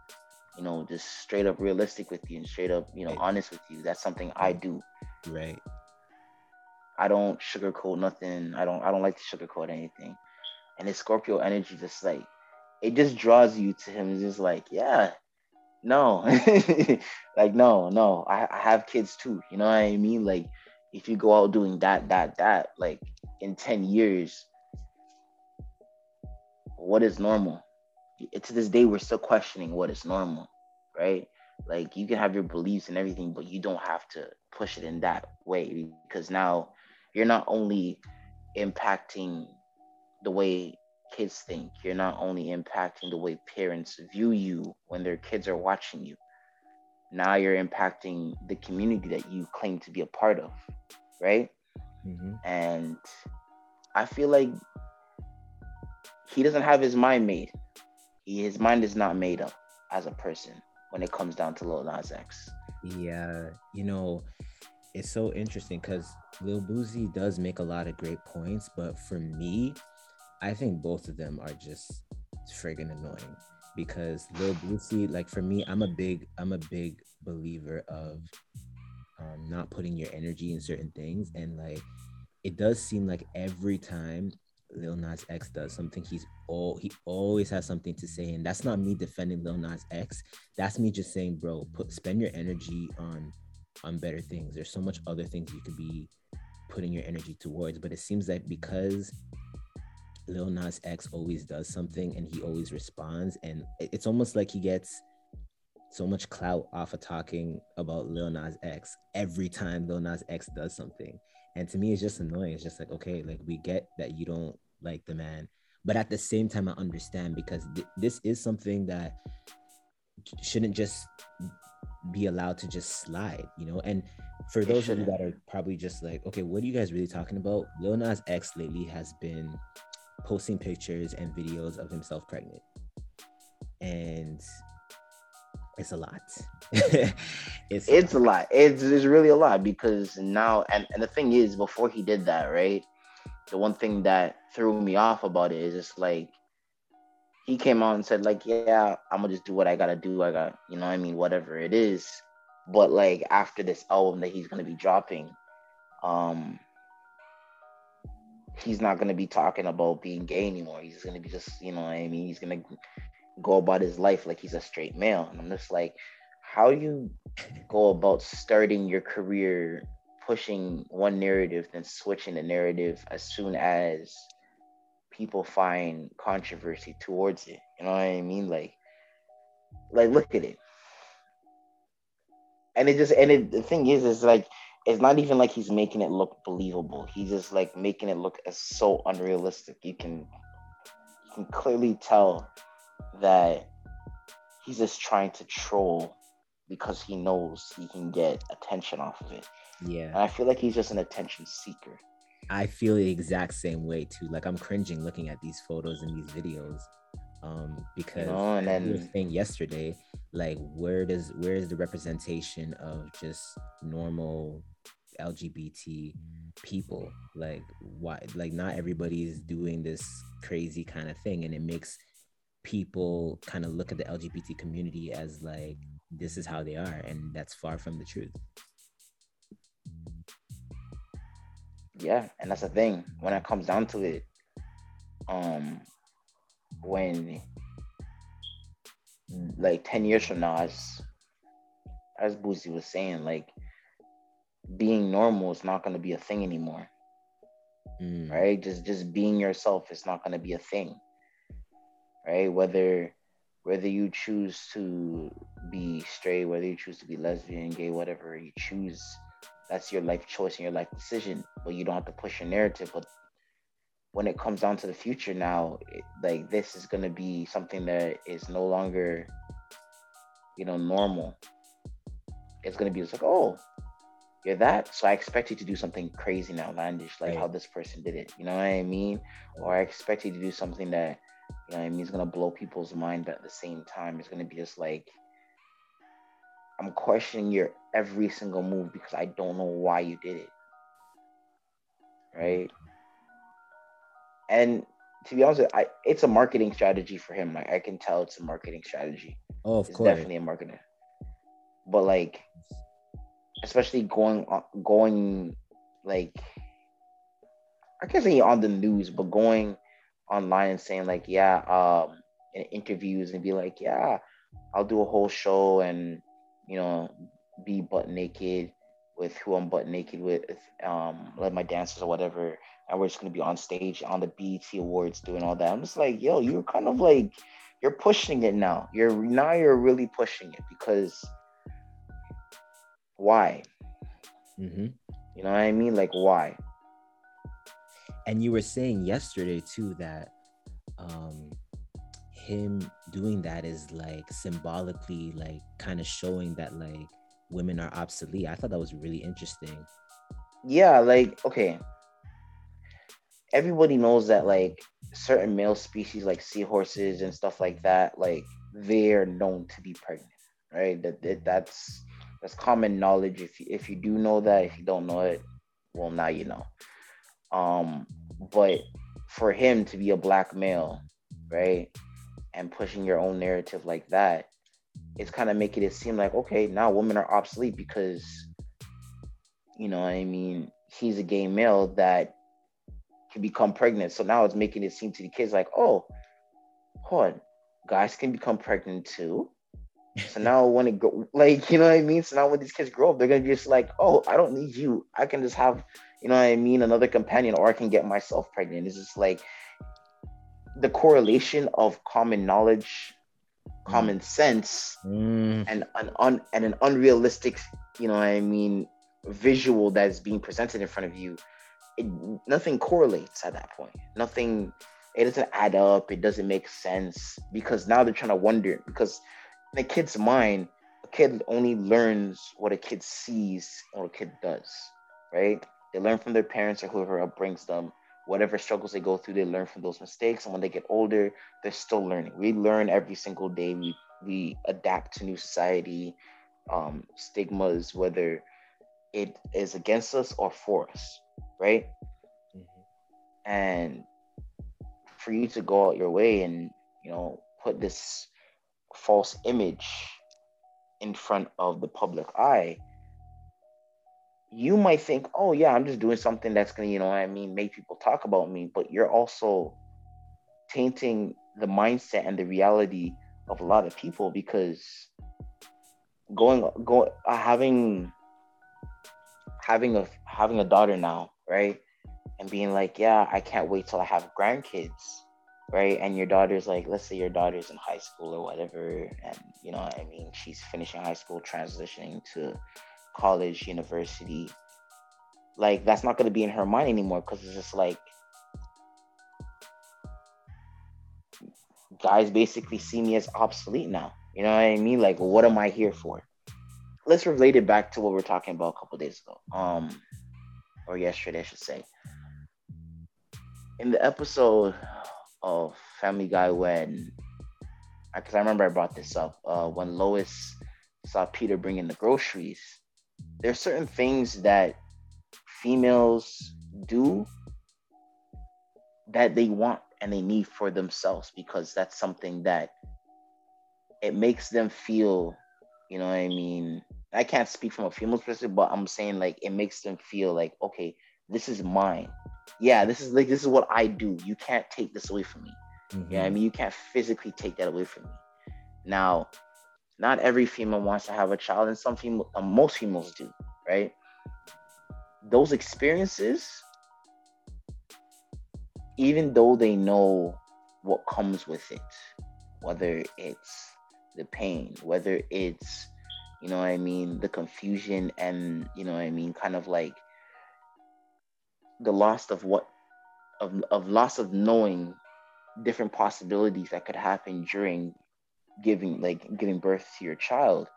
you know just straight up realistic with you and straight up you know honest with you. That's something I do. Right. I don't sugarcoat nothing. I don't. I don't like to sugarcoat anything. And his Scorpio energy just like it just draws you to him. It's just like, yeah, no, like no, no. I, I have kids too. You know what I mean? Like if you go out doing that, that, that, like in 10 years, what is normal? To this day, we're still questioning what is normal, right? Like you can have your beliefs and everything, but you don't have to push it in that way because now you're not only impacting the way kids think, you're not only impacting the way parents view you when their kids are watching you. Now you're impacting the community that you claim to be a part of, right? Mm-hmm. And I feel like he doesn't have his mind made. He, his mind is not made up as a person when it comes down to Lil Nas X. Yeah, you know, it's so interesting because Lil Boosie does make a lot of great points, but for me, I think both of them are just friggin' annoying because Lil Boosie, like for me, I'm a big, I'm a big believer of um, not putting your energy in certain things, and like it does seem like every time Lil Nas X does something, he's all he always has something to say, and that's not me defending Lil Nas X. That's me just saying, bro, put spend your energy on on better things. There's so much other things you could be putting your energy towards, but it seems like because Lil Nas X always does something and he always responds, and it's almost like he gets so much clout off of talking about Lil Nas X every time Lil Nas X does something. And to me, it's just annoying. It's just like, okay, like we get that you don't like the man, but at the same time, I understand because th- this is something that shouldn't just be allowed to just slide, you know? And for those of you that are probably just like, okay, what are you guys really talking about? Lil Nas X lately has been posting pictures and videos of himself pregnant. And it's a lot. it's it's a lot. It's, it's really a lot because now and, and the thing is before he did that, right? The one thing that threw me off about it is just like he came out and said, like, yeah, I'm gonna just do what I gotta do. I got, you know, I mean, whatever it is. But like after this album that he's gonna be dropping, um, he's not gonna be talking about being gay anymore. He's gonna be just, you know, I mean, he's gonna go about his life like he's a straight male. And I'm just like, how you go about starting your career pushing one narrative, then switching the narrative as soon as people find controversy towards it. You know what I mean? Like, like look at it. And it just and it, the thing is, is like it's not even like he's making it look believable. He's just like making it look as so unrealistic. You can you can clearly tell that he's just trying to troll because he knows he can get attention off of it. Yeah. And I feel like he's just an attention seeker. I feel the exact same way too. Like I'm cringing looking at these photos and these videos. Um, because know, and then, we were saying yesterday, like where does where is the representation of just normal LGBT people. Like why like not everybody is doing this crazy kind of thing and it makes people kind of look at the LGBT community as like this is how they are and that's far from the truth. Yeah, and that's the thing. When it comes down to it, um when like 10 years from now as as Boosie was saying, like being normal is not going to be a thing anymore. Mm. Right? Just just being yourself is not going to be a thing. Right? Whether whether you choose to be straight, whether you choose to be lesbian, gay, whatever you choose, that's your life choice and your life decision. But you don't have to push your narrative. But when it comes down to the future now, it, like this is going to be something that is no longer, you know, normal. It's going to be just like, oh, you're that. So I expect you to do something crazy and outlandish, like how this person did it. You know what I mean? Or I expect you to do something that, you know, I mean, is gonna blow people's mind, but at the same time, it's gonna be just like, I'm questioning your every single move because I don't know why you did it. Mm-hmm. Right? And to be honest, I it's a marketing strategy for him. Like I can tell it's a marketing strategy. Oh, of it's course. Definitely a marketing. But like especially going going like I can't say on the news, but going online and saying like, yeah, um, in interviews and be like, yeah, I'll do a whole show and you know be butt naked with who I'm butt naked with, um, like my dancers or whatever, and we're just gonna be on stage on the BET Awards doing all that. I'm just like, yo, you're kind of like you're pushing it now. You're now you're really pushing it because why? Mm-hmm. You know what I mean? Like why? And you were saying yesterday too that um him doing that is like symbolically like kind of showing that like women are obsolete. I thought that was really interesting. Yeah, like okay. Everybody knows that like certain male species like seahorses and stuff like that, like they're known to be pregnant, right? That, that that's that's common knowledge. If you, if you do know that, if you don't know it, well, now you know. Um, but for him to be a black male, right, and pushing your own narrative like that, it's kind of making it seem like okay, now women are obsolete because, you know, I mean, he's a gay male that can become pregnant. So now it's making it seem to the kids like, oh, hold on, guys can become pregnant too so now when it go like you know what I mean? So now when these kids grow up, they're gonna be just like, oh, I don't need you. I can just have, you know what I mean, another companion, or I can get myself pregnant. It's just like the correlation of common knowledge, common mm. sense, mm. and an un and an unrealistic, you know what I mean, visual that's being presented in front of you. It, nothing correlates at that point. Nothing it doesn't add up, it doesn't make sense because now they're trying to wonder because in a kid's mind, a kid only learns what a kid sees or a kid does, right? They learn from their parents or whoever upbrings them. Whatever struggles they go through, they learn from those mistakes. And when they get older, they're still learning. We learn every single day. We we adapt to new society, um, stigmas, whether it is against us or for us, right? Mm-hmm. And for you to go out your way and you know put this false image in front of the public eye, you might think, oh, yeah, I'm just doing something that's going to, you know I mean, make people talk about me. But you're also tainting the mindset and the reality of a lot of people because going, going, uh, having, having a, having a daughter now, right? And being like, yeah, I can't wait till I have grandkids right? And your daughter's like, let's say your daughter's in high school or whatever, and you know, I mean, she's finishing high school, transitioning to college, university. Like that's not gonna be in her mind anymore because it's just like guys basically see me as obsolete now. You know what I mean? Like, what am I here for? Let's relate it back to what we are talking about a couple days ago, um, or yesterday, I should say. In the episode of Family Guy when, because I remember I brought this up uh, when Lois saw Peter bringing the groceries. There are certain things that females do that they want and they need for themselves because that's something that it makes them feel, you know what I mean? I can't speak from a female's perspective, but I'm saying like it makes them feel like, okay, this is mine. Yeah, this is like this is what I do. You can't take this away from me. Mm-hmm. Yeah, I mean you can't physically take that away from me. Now, not every female wants to have a child, and some female, uh, most females do, right? Those experiences, even though they know what comes with it, whether it's the pain, whether it's, you know I mean, the confusion and, you know I mean, kind of like the loss of what, of, of loss of knowing different possibilities that could happen during giving like giving birth to your child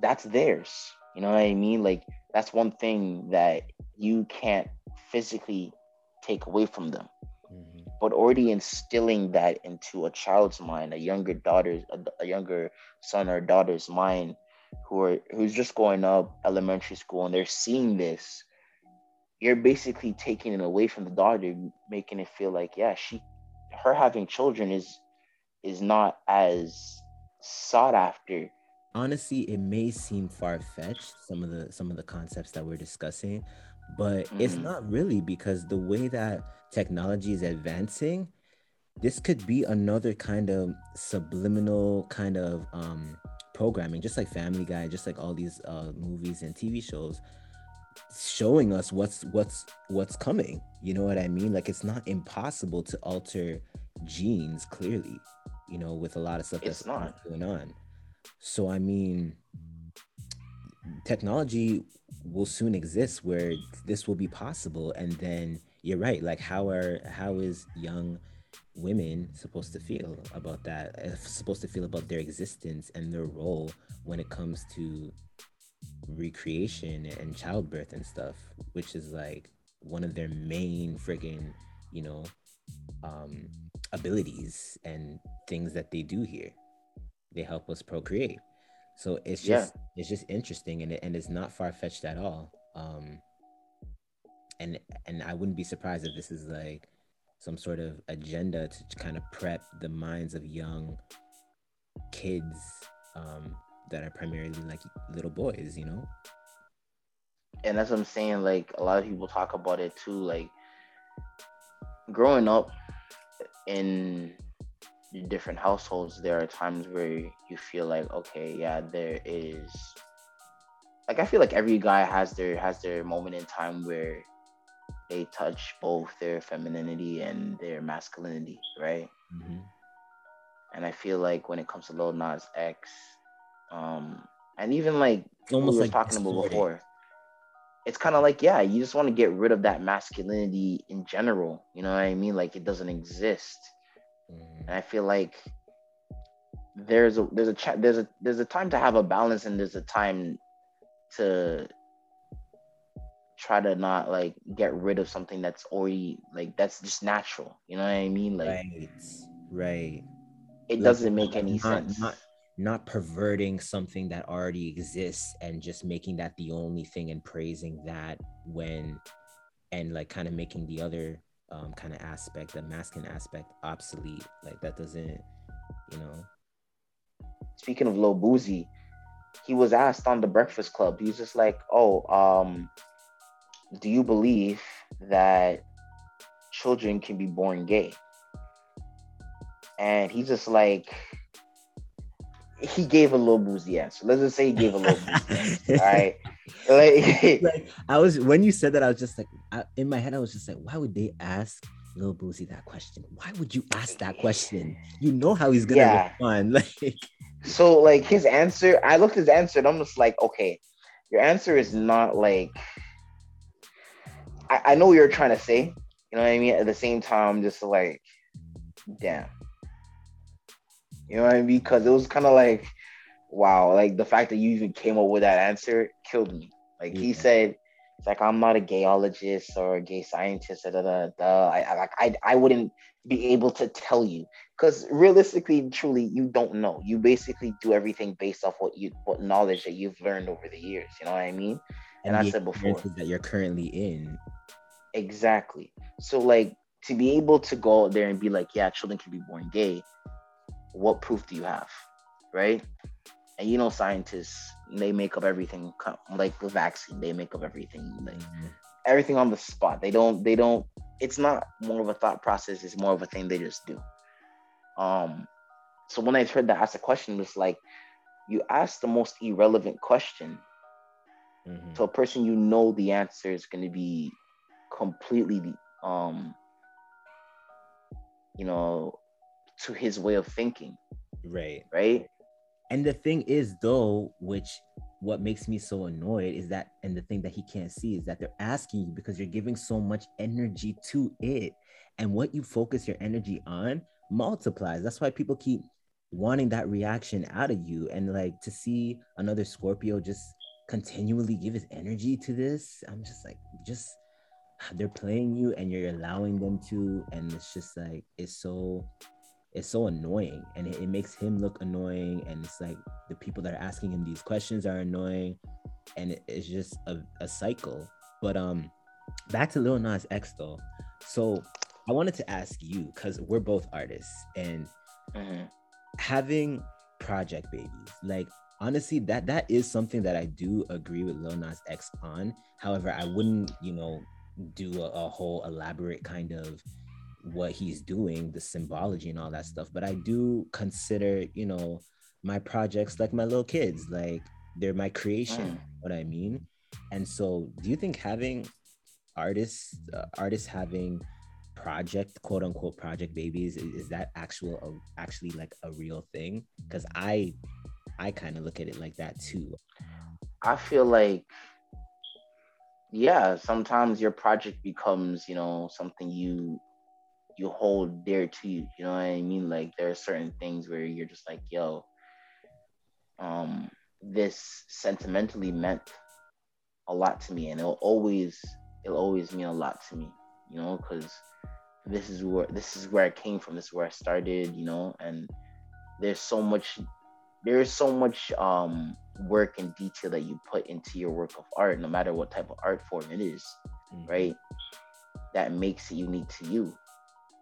that's theirs you know what i mean like that's one thing that you can't physically take away from them. But already instilling that into a child's mind a younger daughter's a, younger son or daughter's mind who are who's just going up elementary school and they're seeing this you're basically taking it away from the daughter making it feel like yeah she her having children is is not as sought after. Honestly, it may seem far fetched some of the some of the concepts that we're discussing, but mm. it's not really because the way that technology is advancing, this could be another kind of subliminal kind of um, programming, just like Family Guy, just like all these uh, movies and TV shows showing us what's what's what's coming you know what i mean like it's not impossible to alter genes clearly you know, with a lot of stuff it's that's not. going on. So I mean, technology will soon exist where this will be possible, and then you're right. Like, how are how is young women supposed to feel about that? Uh, supposed to feel about their existence and their role when it comes to recreation and childbirth and stuff, which is like one of their main friggin', you know, um, abilities and things that they do here. They help us procreate. So it's just yeah. it's just interesting and it, and it's not far fetched at all. Um, and and I wouldn't be surprised if this is like some sort of agenda to kind of prep the minds of young kids um, that are primarily like little boys, you know. And that's what I'm saying. Like a lot of people talk about it too. Like growing up, in different households, there are times where you feel like, okay, yeah, there is like I feel like every guy has their has their moment in time where they touch both their femininity and their masculinity, right? Mm-hmm. And I feel like when it comes to Lil Nas X, um, and even like almost we were like talking about before, it's kind of like yeah you just want to get rid of that masculinity in general you know what i mean like it doesn't exist mm. and i feel like there's a there's a cha- there's a there's a time to have a balance and there's a time to try to not like get rid of something that's already like that's just natural you know what i mean? Like right right. it like, doesn't make any not, sense. not not perverting something that already exists and just making that the only thing and praising that when and like kind of making the other um, kind of aspect the masculine aspect obsolete. Like that doesn't you know? Speaking of Lil Boosie he was asked on the breakfast club. He's just like oh um do you believe that children can be born gay and he's just like he gave a Lil Boosie answer. Let's just say he gave a Lil Boosie answer. All right. Like, like, I was when you said that, I was just like, I, in my head, I was just like, why would they ask Lil Boosie that question? Why would you ask that question? You know how he's gonna yeah. respond. Like, so like his answer, I looked his answer and I'm just like, okay, your answer is not like. I, I know what you're trying to say. You know what I mean? At the same time, just like, damn you know what I mean? Because it was kind of like, wow, like the fact that you even came up with that answer killed me. Like he said, it's like I'm not a gayologist or a gay scientist. Da, da, da, I, I, I, I wouldn't be able to tell you because realistically, truly, you don't know. You basically do everything based off what you, what knowledge that you've learned over the years. You know what I mean? And, and I said before that you're currently in. Exactly. So like to be able to go out there and be like, yeah, children can be born gay. What proof do you have, right? And you know, scientists they make up everything like the vaccine. They make up everything, like mm-hmm. everything on the spot. They don't. They don't. It's not more of a thought process. It's more of a thing they just do. Um. So when I heard that ask a question, it's like you ask the most irrelevant question mm-hmm. to a person you know the answer is going to be completely um you know to his way of thinking. Right. Right? And the thing is though which what makes me so annoyed is that and the thing that he can't see is that they're asking you because you're giving so much energy to it. And what you focus your energy on multiplies. That's why people keep wanting that reaction out of you. And like to see another scorpio just continually give his energy to this i'm just like just they're playing you and you're allowing them to and it's just like it's so it's so annoying. And it, it, makes him look annoying and it's like the people that are asking him these questions are annoying. And it, it's just a, a cycle. But um back to Lil Nas X though. So I wanted to ask you because we're both artists and mm-hmm. having project babies like honestly that that is something that I do agree with Lil Nas X on. However I wouldn't you know do a, a whole elaborate kind of what he's doing, the symbology and all that stuff. But I do consider, you know, my projects like my little kids, like they're my creation. Mm. What I mean. And so, do you think having artists, uh, artists having project, quote unquote, project babies, is, is that actual, uh, actually like a real thing? Because I, I kind of look at it like that too. I feel like yeah sometimes your project becomes you know something you you hold dear to you you know what i mean? Like there are certain things where you're just like yo um this sentimentally meant a lot to me and it'll always it'll always mean a lot to me you know because this is where this is where i came from this is where i started you know and there's so much there is so much um work and detail that you put into your work of art, no matter what type of art form it is, mm-hmm. right? That makes it unique to you.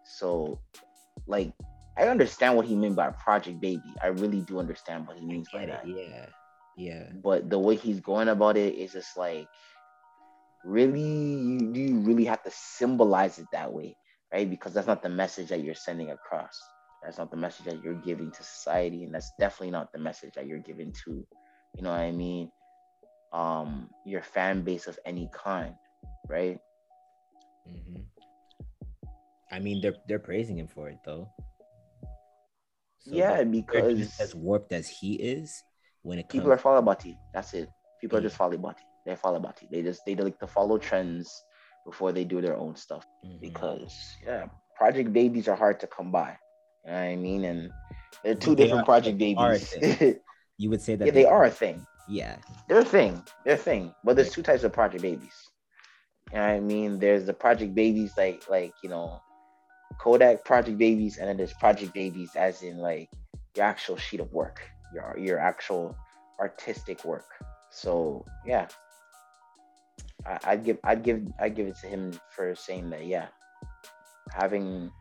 So, like, I understand what he meant by project baby. I really do understand what he means by that. Yeah. Yeah. But the way he's going about it is just like, really, you, do you really have to symbolize it that way, right? Because that's not the message that you're sending across. That's not the message that you're giving to society, and that's definitely not the message that you're giving to you know what I mean, um, your fan base of any kind, right? Mm-hmm. I mean, they're they're praising him for it though. So yeah, because as warped as he is, when it comes to. people comes- are follow body. That's it. People yeah. are just follow body. They follow body. They just they like to follow trends before they do their own stuff. Mm-hmm. Because yeah, project babies are hard to come by. You know what I mean? And they're two they different are, project babies. You would say that yeah, they, they are a thing. Yeah, they're a thing. They're a thing. But there's two types of project babies. You know what I mean? There's the project babies like like you know Kodak project babies, and then there's project babies as in like your actual sheet of work, your your actual artistic work. So yeah, I, I'd give I'd give I'd give it to him for saying that. Yeah, having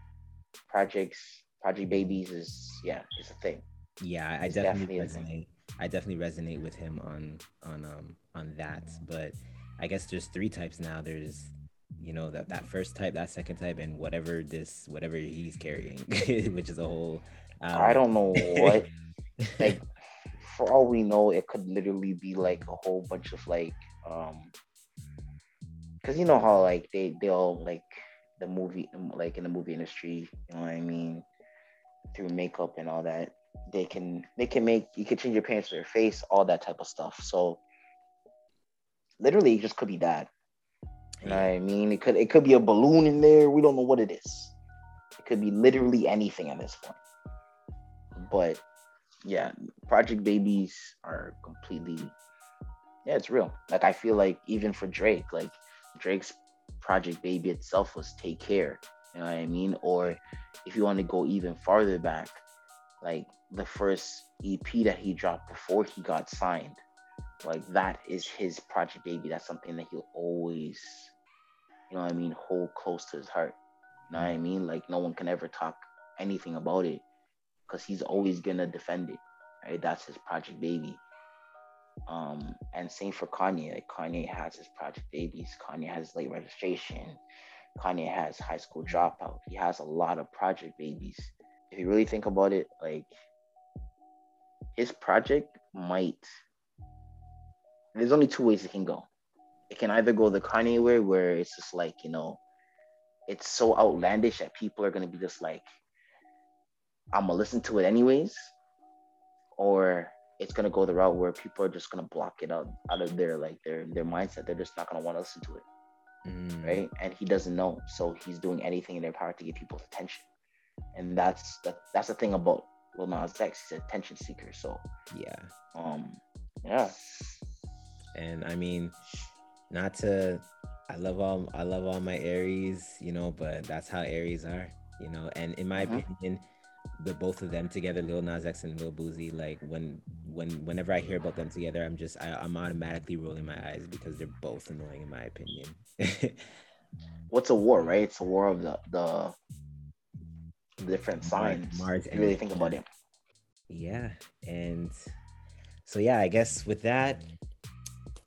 projects project babies is yeah it's a thing. Yeah i definitely, definitely resonate. I definitely resonate with him on on um on that. But i guess there's three types now. There's you know that that first type that second type and whatever this whatever he's carrying which is a whole um... i don't know what like for all we know it could literally be like a whole bunch of like um because you know how like they they'll like the movie like in the movie industry you know what i mean through makeup and all that they can they can make you can change your parents to your face, all that type of stuff. So literally it just could be that. You know what I mean? It could it could be a balloon in there. We don't know what it is. It could be literally anything at this point. But yeah, Project Babies are completely yeah, it's real. Like I feel like even for Drake, like Drake's Project Baby itself was Take Care. You know what I mean? Or if you want to go even farther back, like the first EP that he dropped before he got signed like that is his project baby. That's something that he'll always, you know what I mean, hold close to his heart. You know what I mean? Like no one can ever talk anything about it because he's always gonna defend it. Right? That's his project baby. Um, and same for Kanye. Like Kanye has his project babies. Kanye has late registration. Kanye has high school dropout. He has a lot of project babies. If you really think about it, like his project might. There's only two ways it can go. It can either go the Kanye way, where it's just like you know, it's so outlandish that people are gonna be just like, I'm gonna listen to it anyways, or it's gonna go the route where people are just gonna block it out out of their like their their mindset. They're just not gonna want to listen to it, mm. right? And he doesn't know, so he's doing anything in their power to get people's attention. And that's the, that's the thing about Lil Nas X. He's an attention seeker. So yeah, um, yeah. And I mean, not to, I love all I love all my Aries, you know, but that's how Aries are, you know. And in my mm-hmm. opinion the both of them together, Lil Nas X and Lil Boosie, like when when whenever I hear about them together, I'm just I, am automatically rolling my eyes because they're both annoying in my opinion. What's a war, right? It's a war of the the different signs. Mars, you really think about it. Yeah, and so yeah, I guess with that,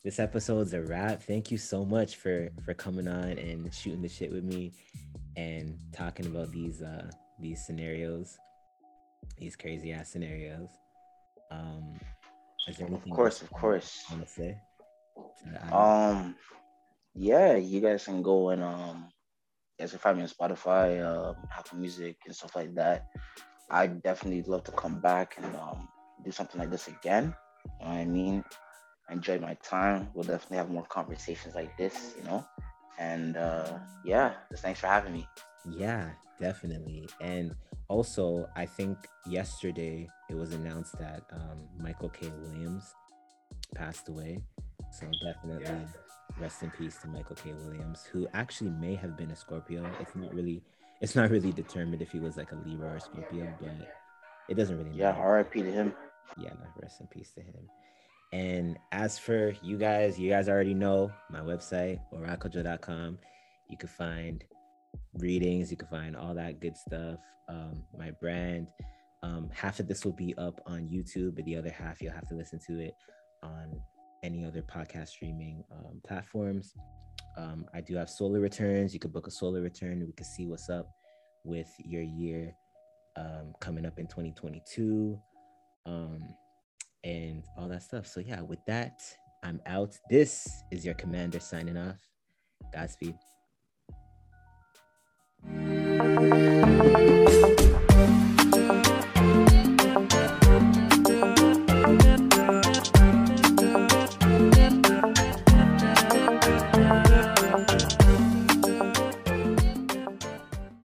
this episode's a wrap. Thank you so much for for coming on and shooting the shit with me and talking about these uh these scenarios these crazy ass scenarios. Um, is there anything? Of course, of course. Want to say? Um, yeah, you guys can go and um, you guys can find me on Spotify, uh, Apple Music, and stuff like that. I definitely love to come back and um, do something like this again. You know what I mean? I enjoyed my time. We'll definitely have more conversations like this, you know. And uh, yeah, just thanks for having me. Yeah, definitely. And also, I think yesterday it was announced that um, Michael K. Williams passed away. So definitely yeah. rest in peace to Michael K. Williams, who actually may have been a Scorpio. It's not really it's not really determined if he was like a Libra or Scorpio, but it doesn't really matter. Yeah, R.I.P. to him. Yeah, no, rest in peace to him. And as for you guys, you guys already know my website, oraclejo.com. You can find readings. You can find all that good stuff. Um, my brand. Um, half of this will be up on YouTube, but the other half you'll have to listen to it on any other podcast streaming um, platforms. Um, I do have solar returns. You could book a solar return. We can see what's up with your year um, coming up in 2022 um, and all that stuff. So, yeah, with that, I'm out. This is your commander signing off. Godspeed. Thank you.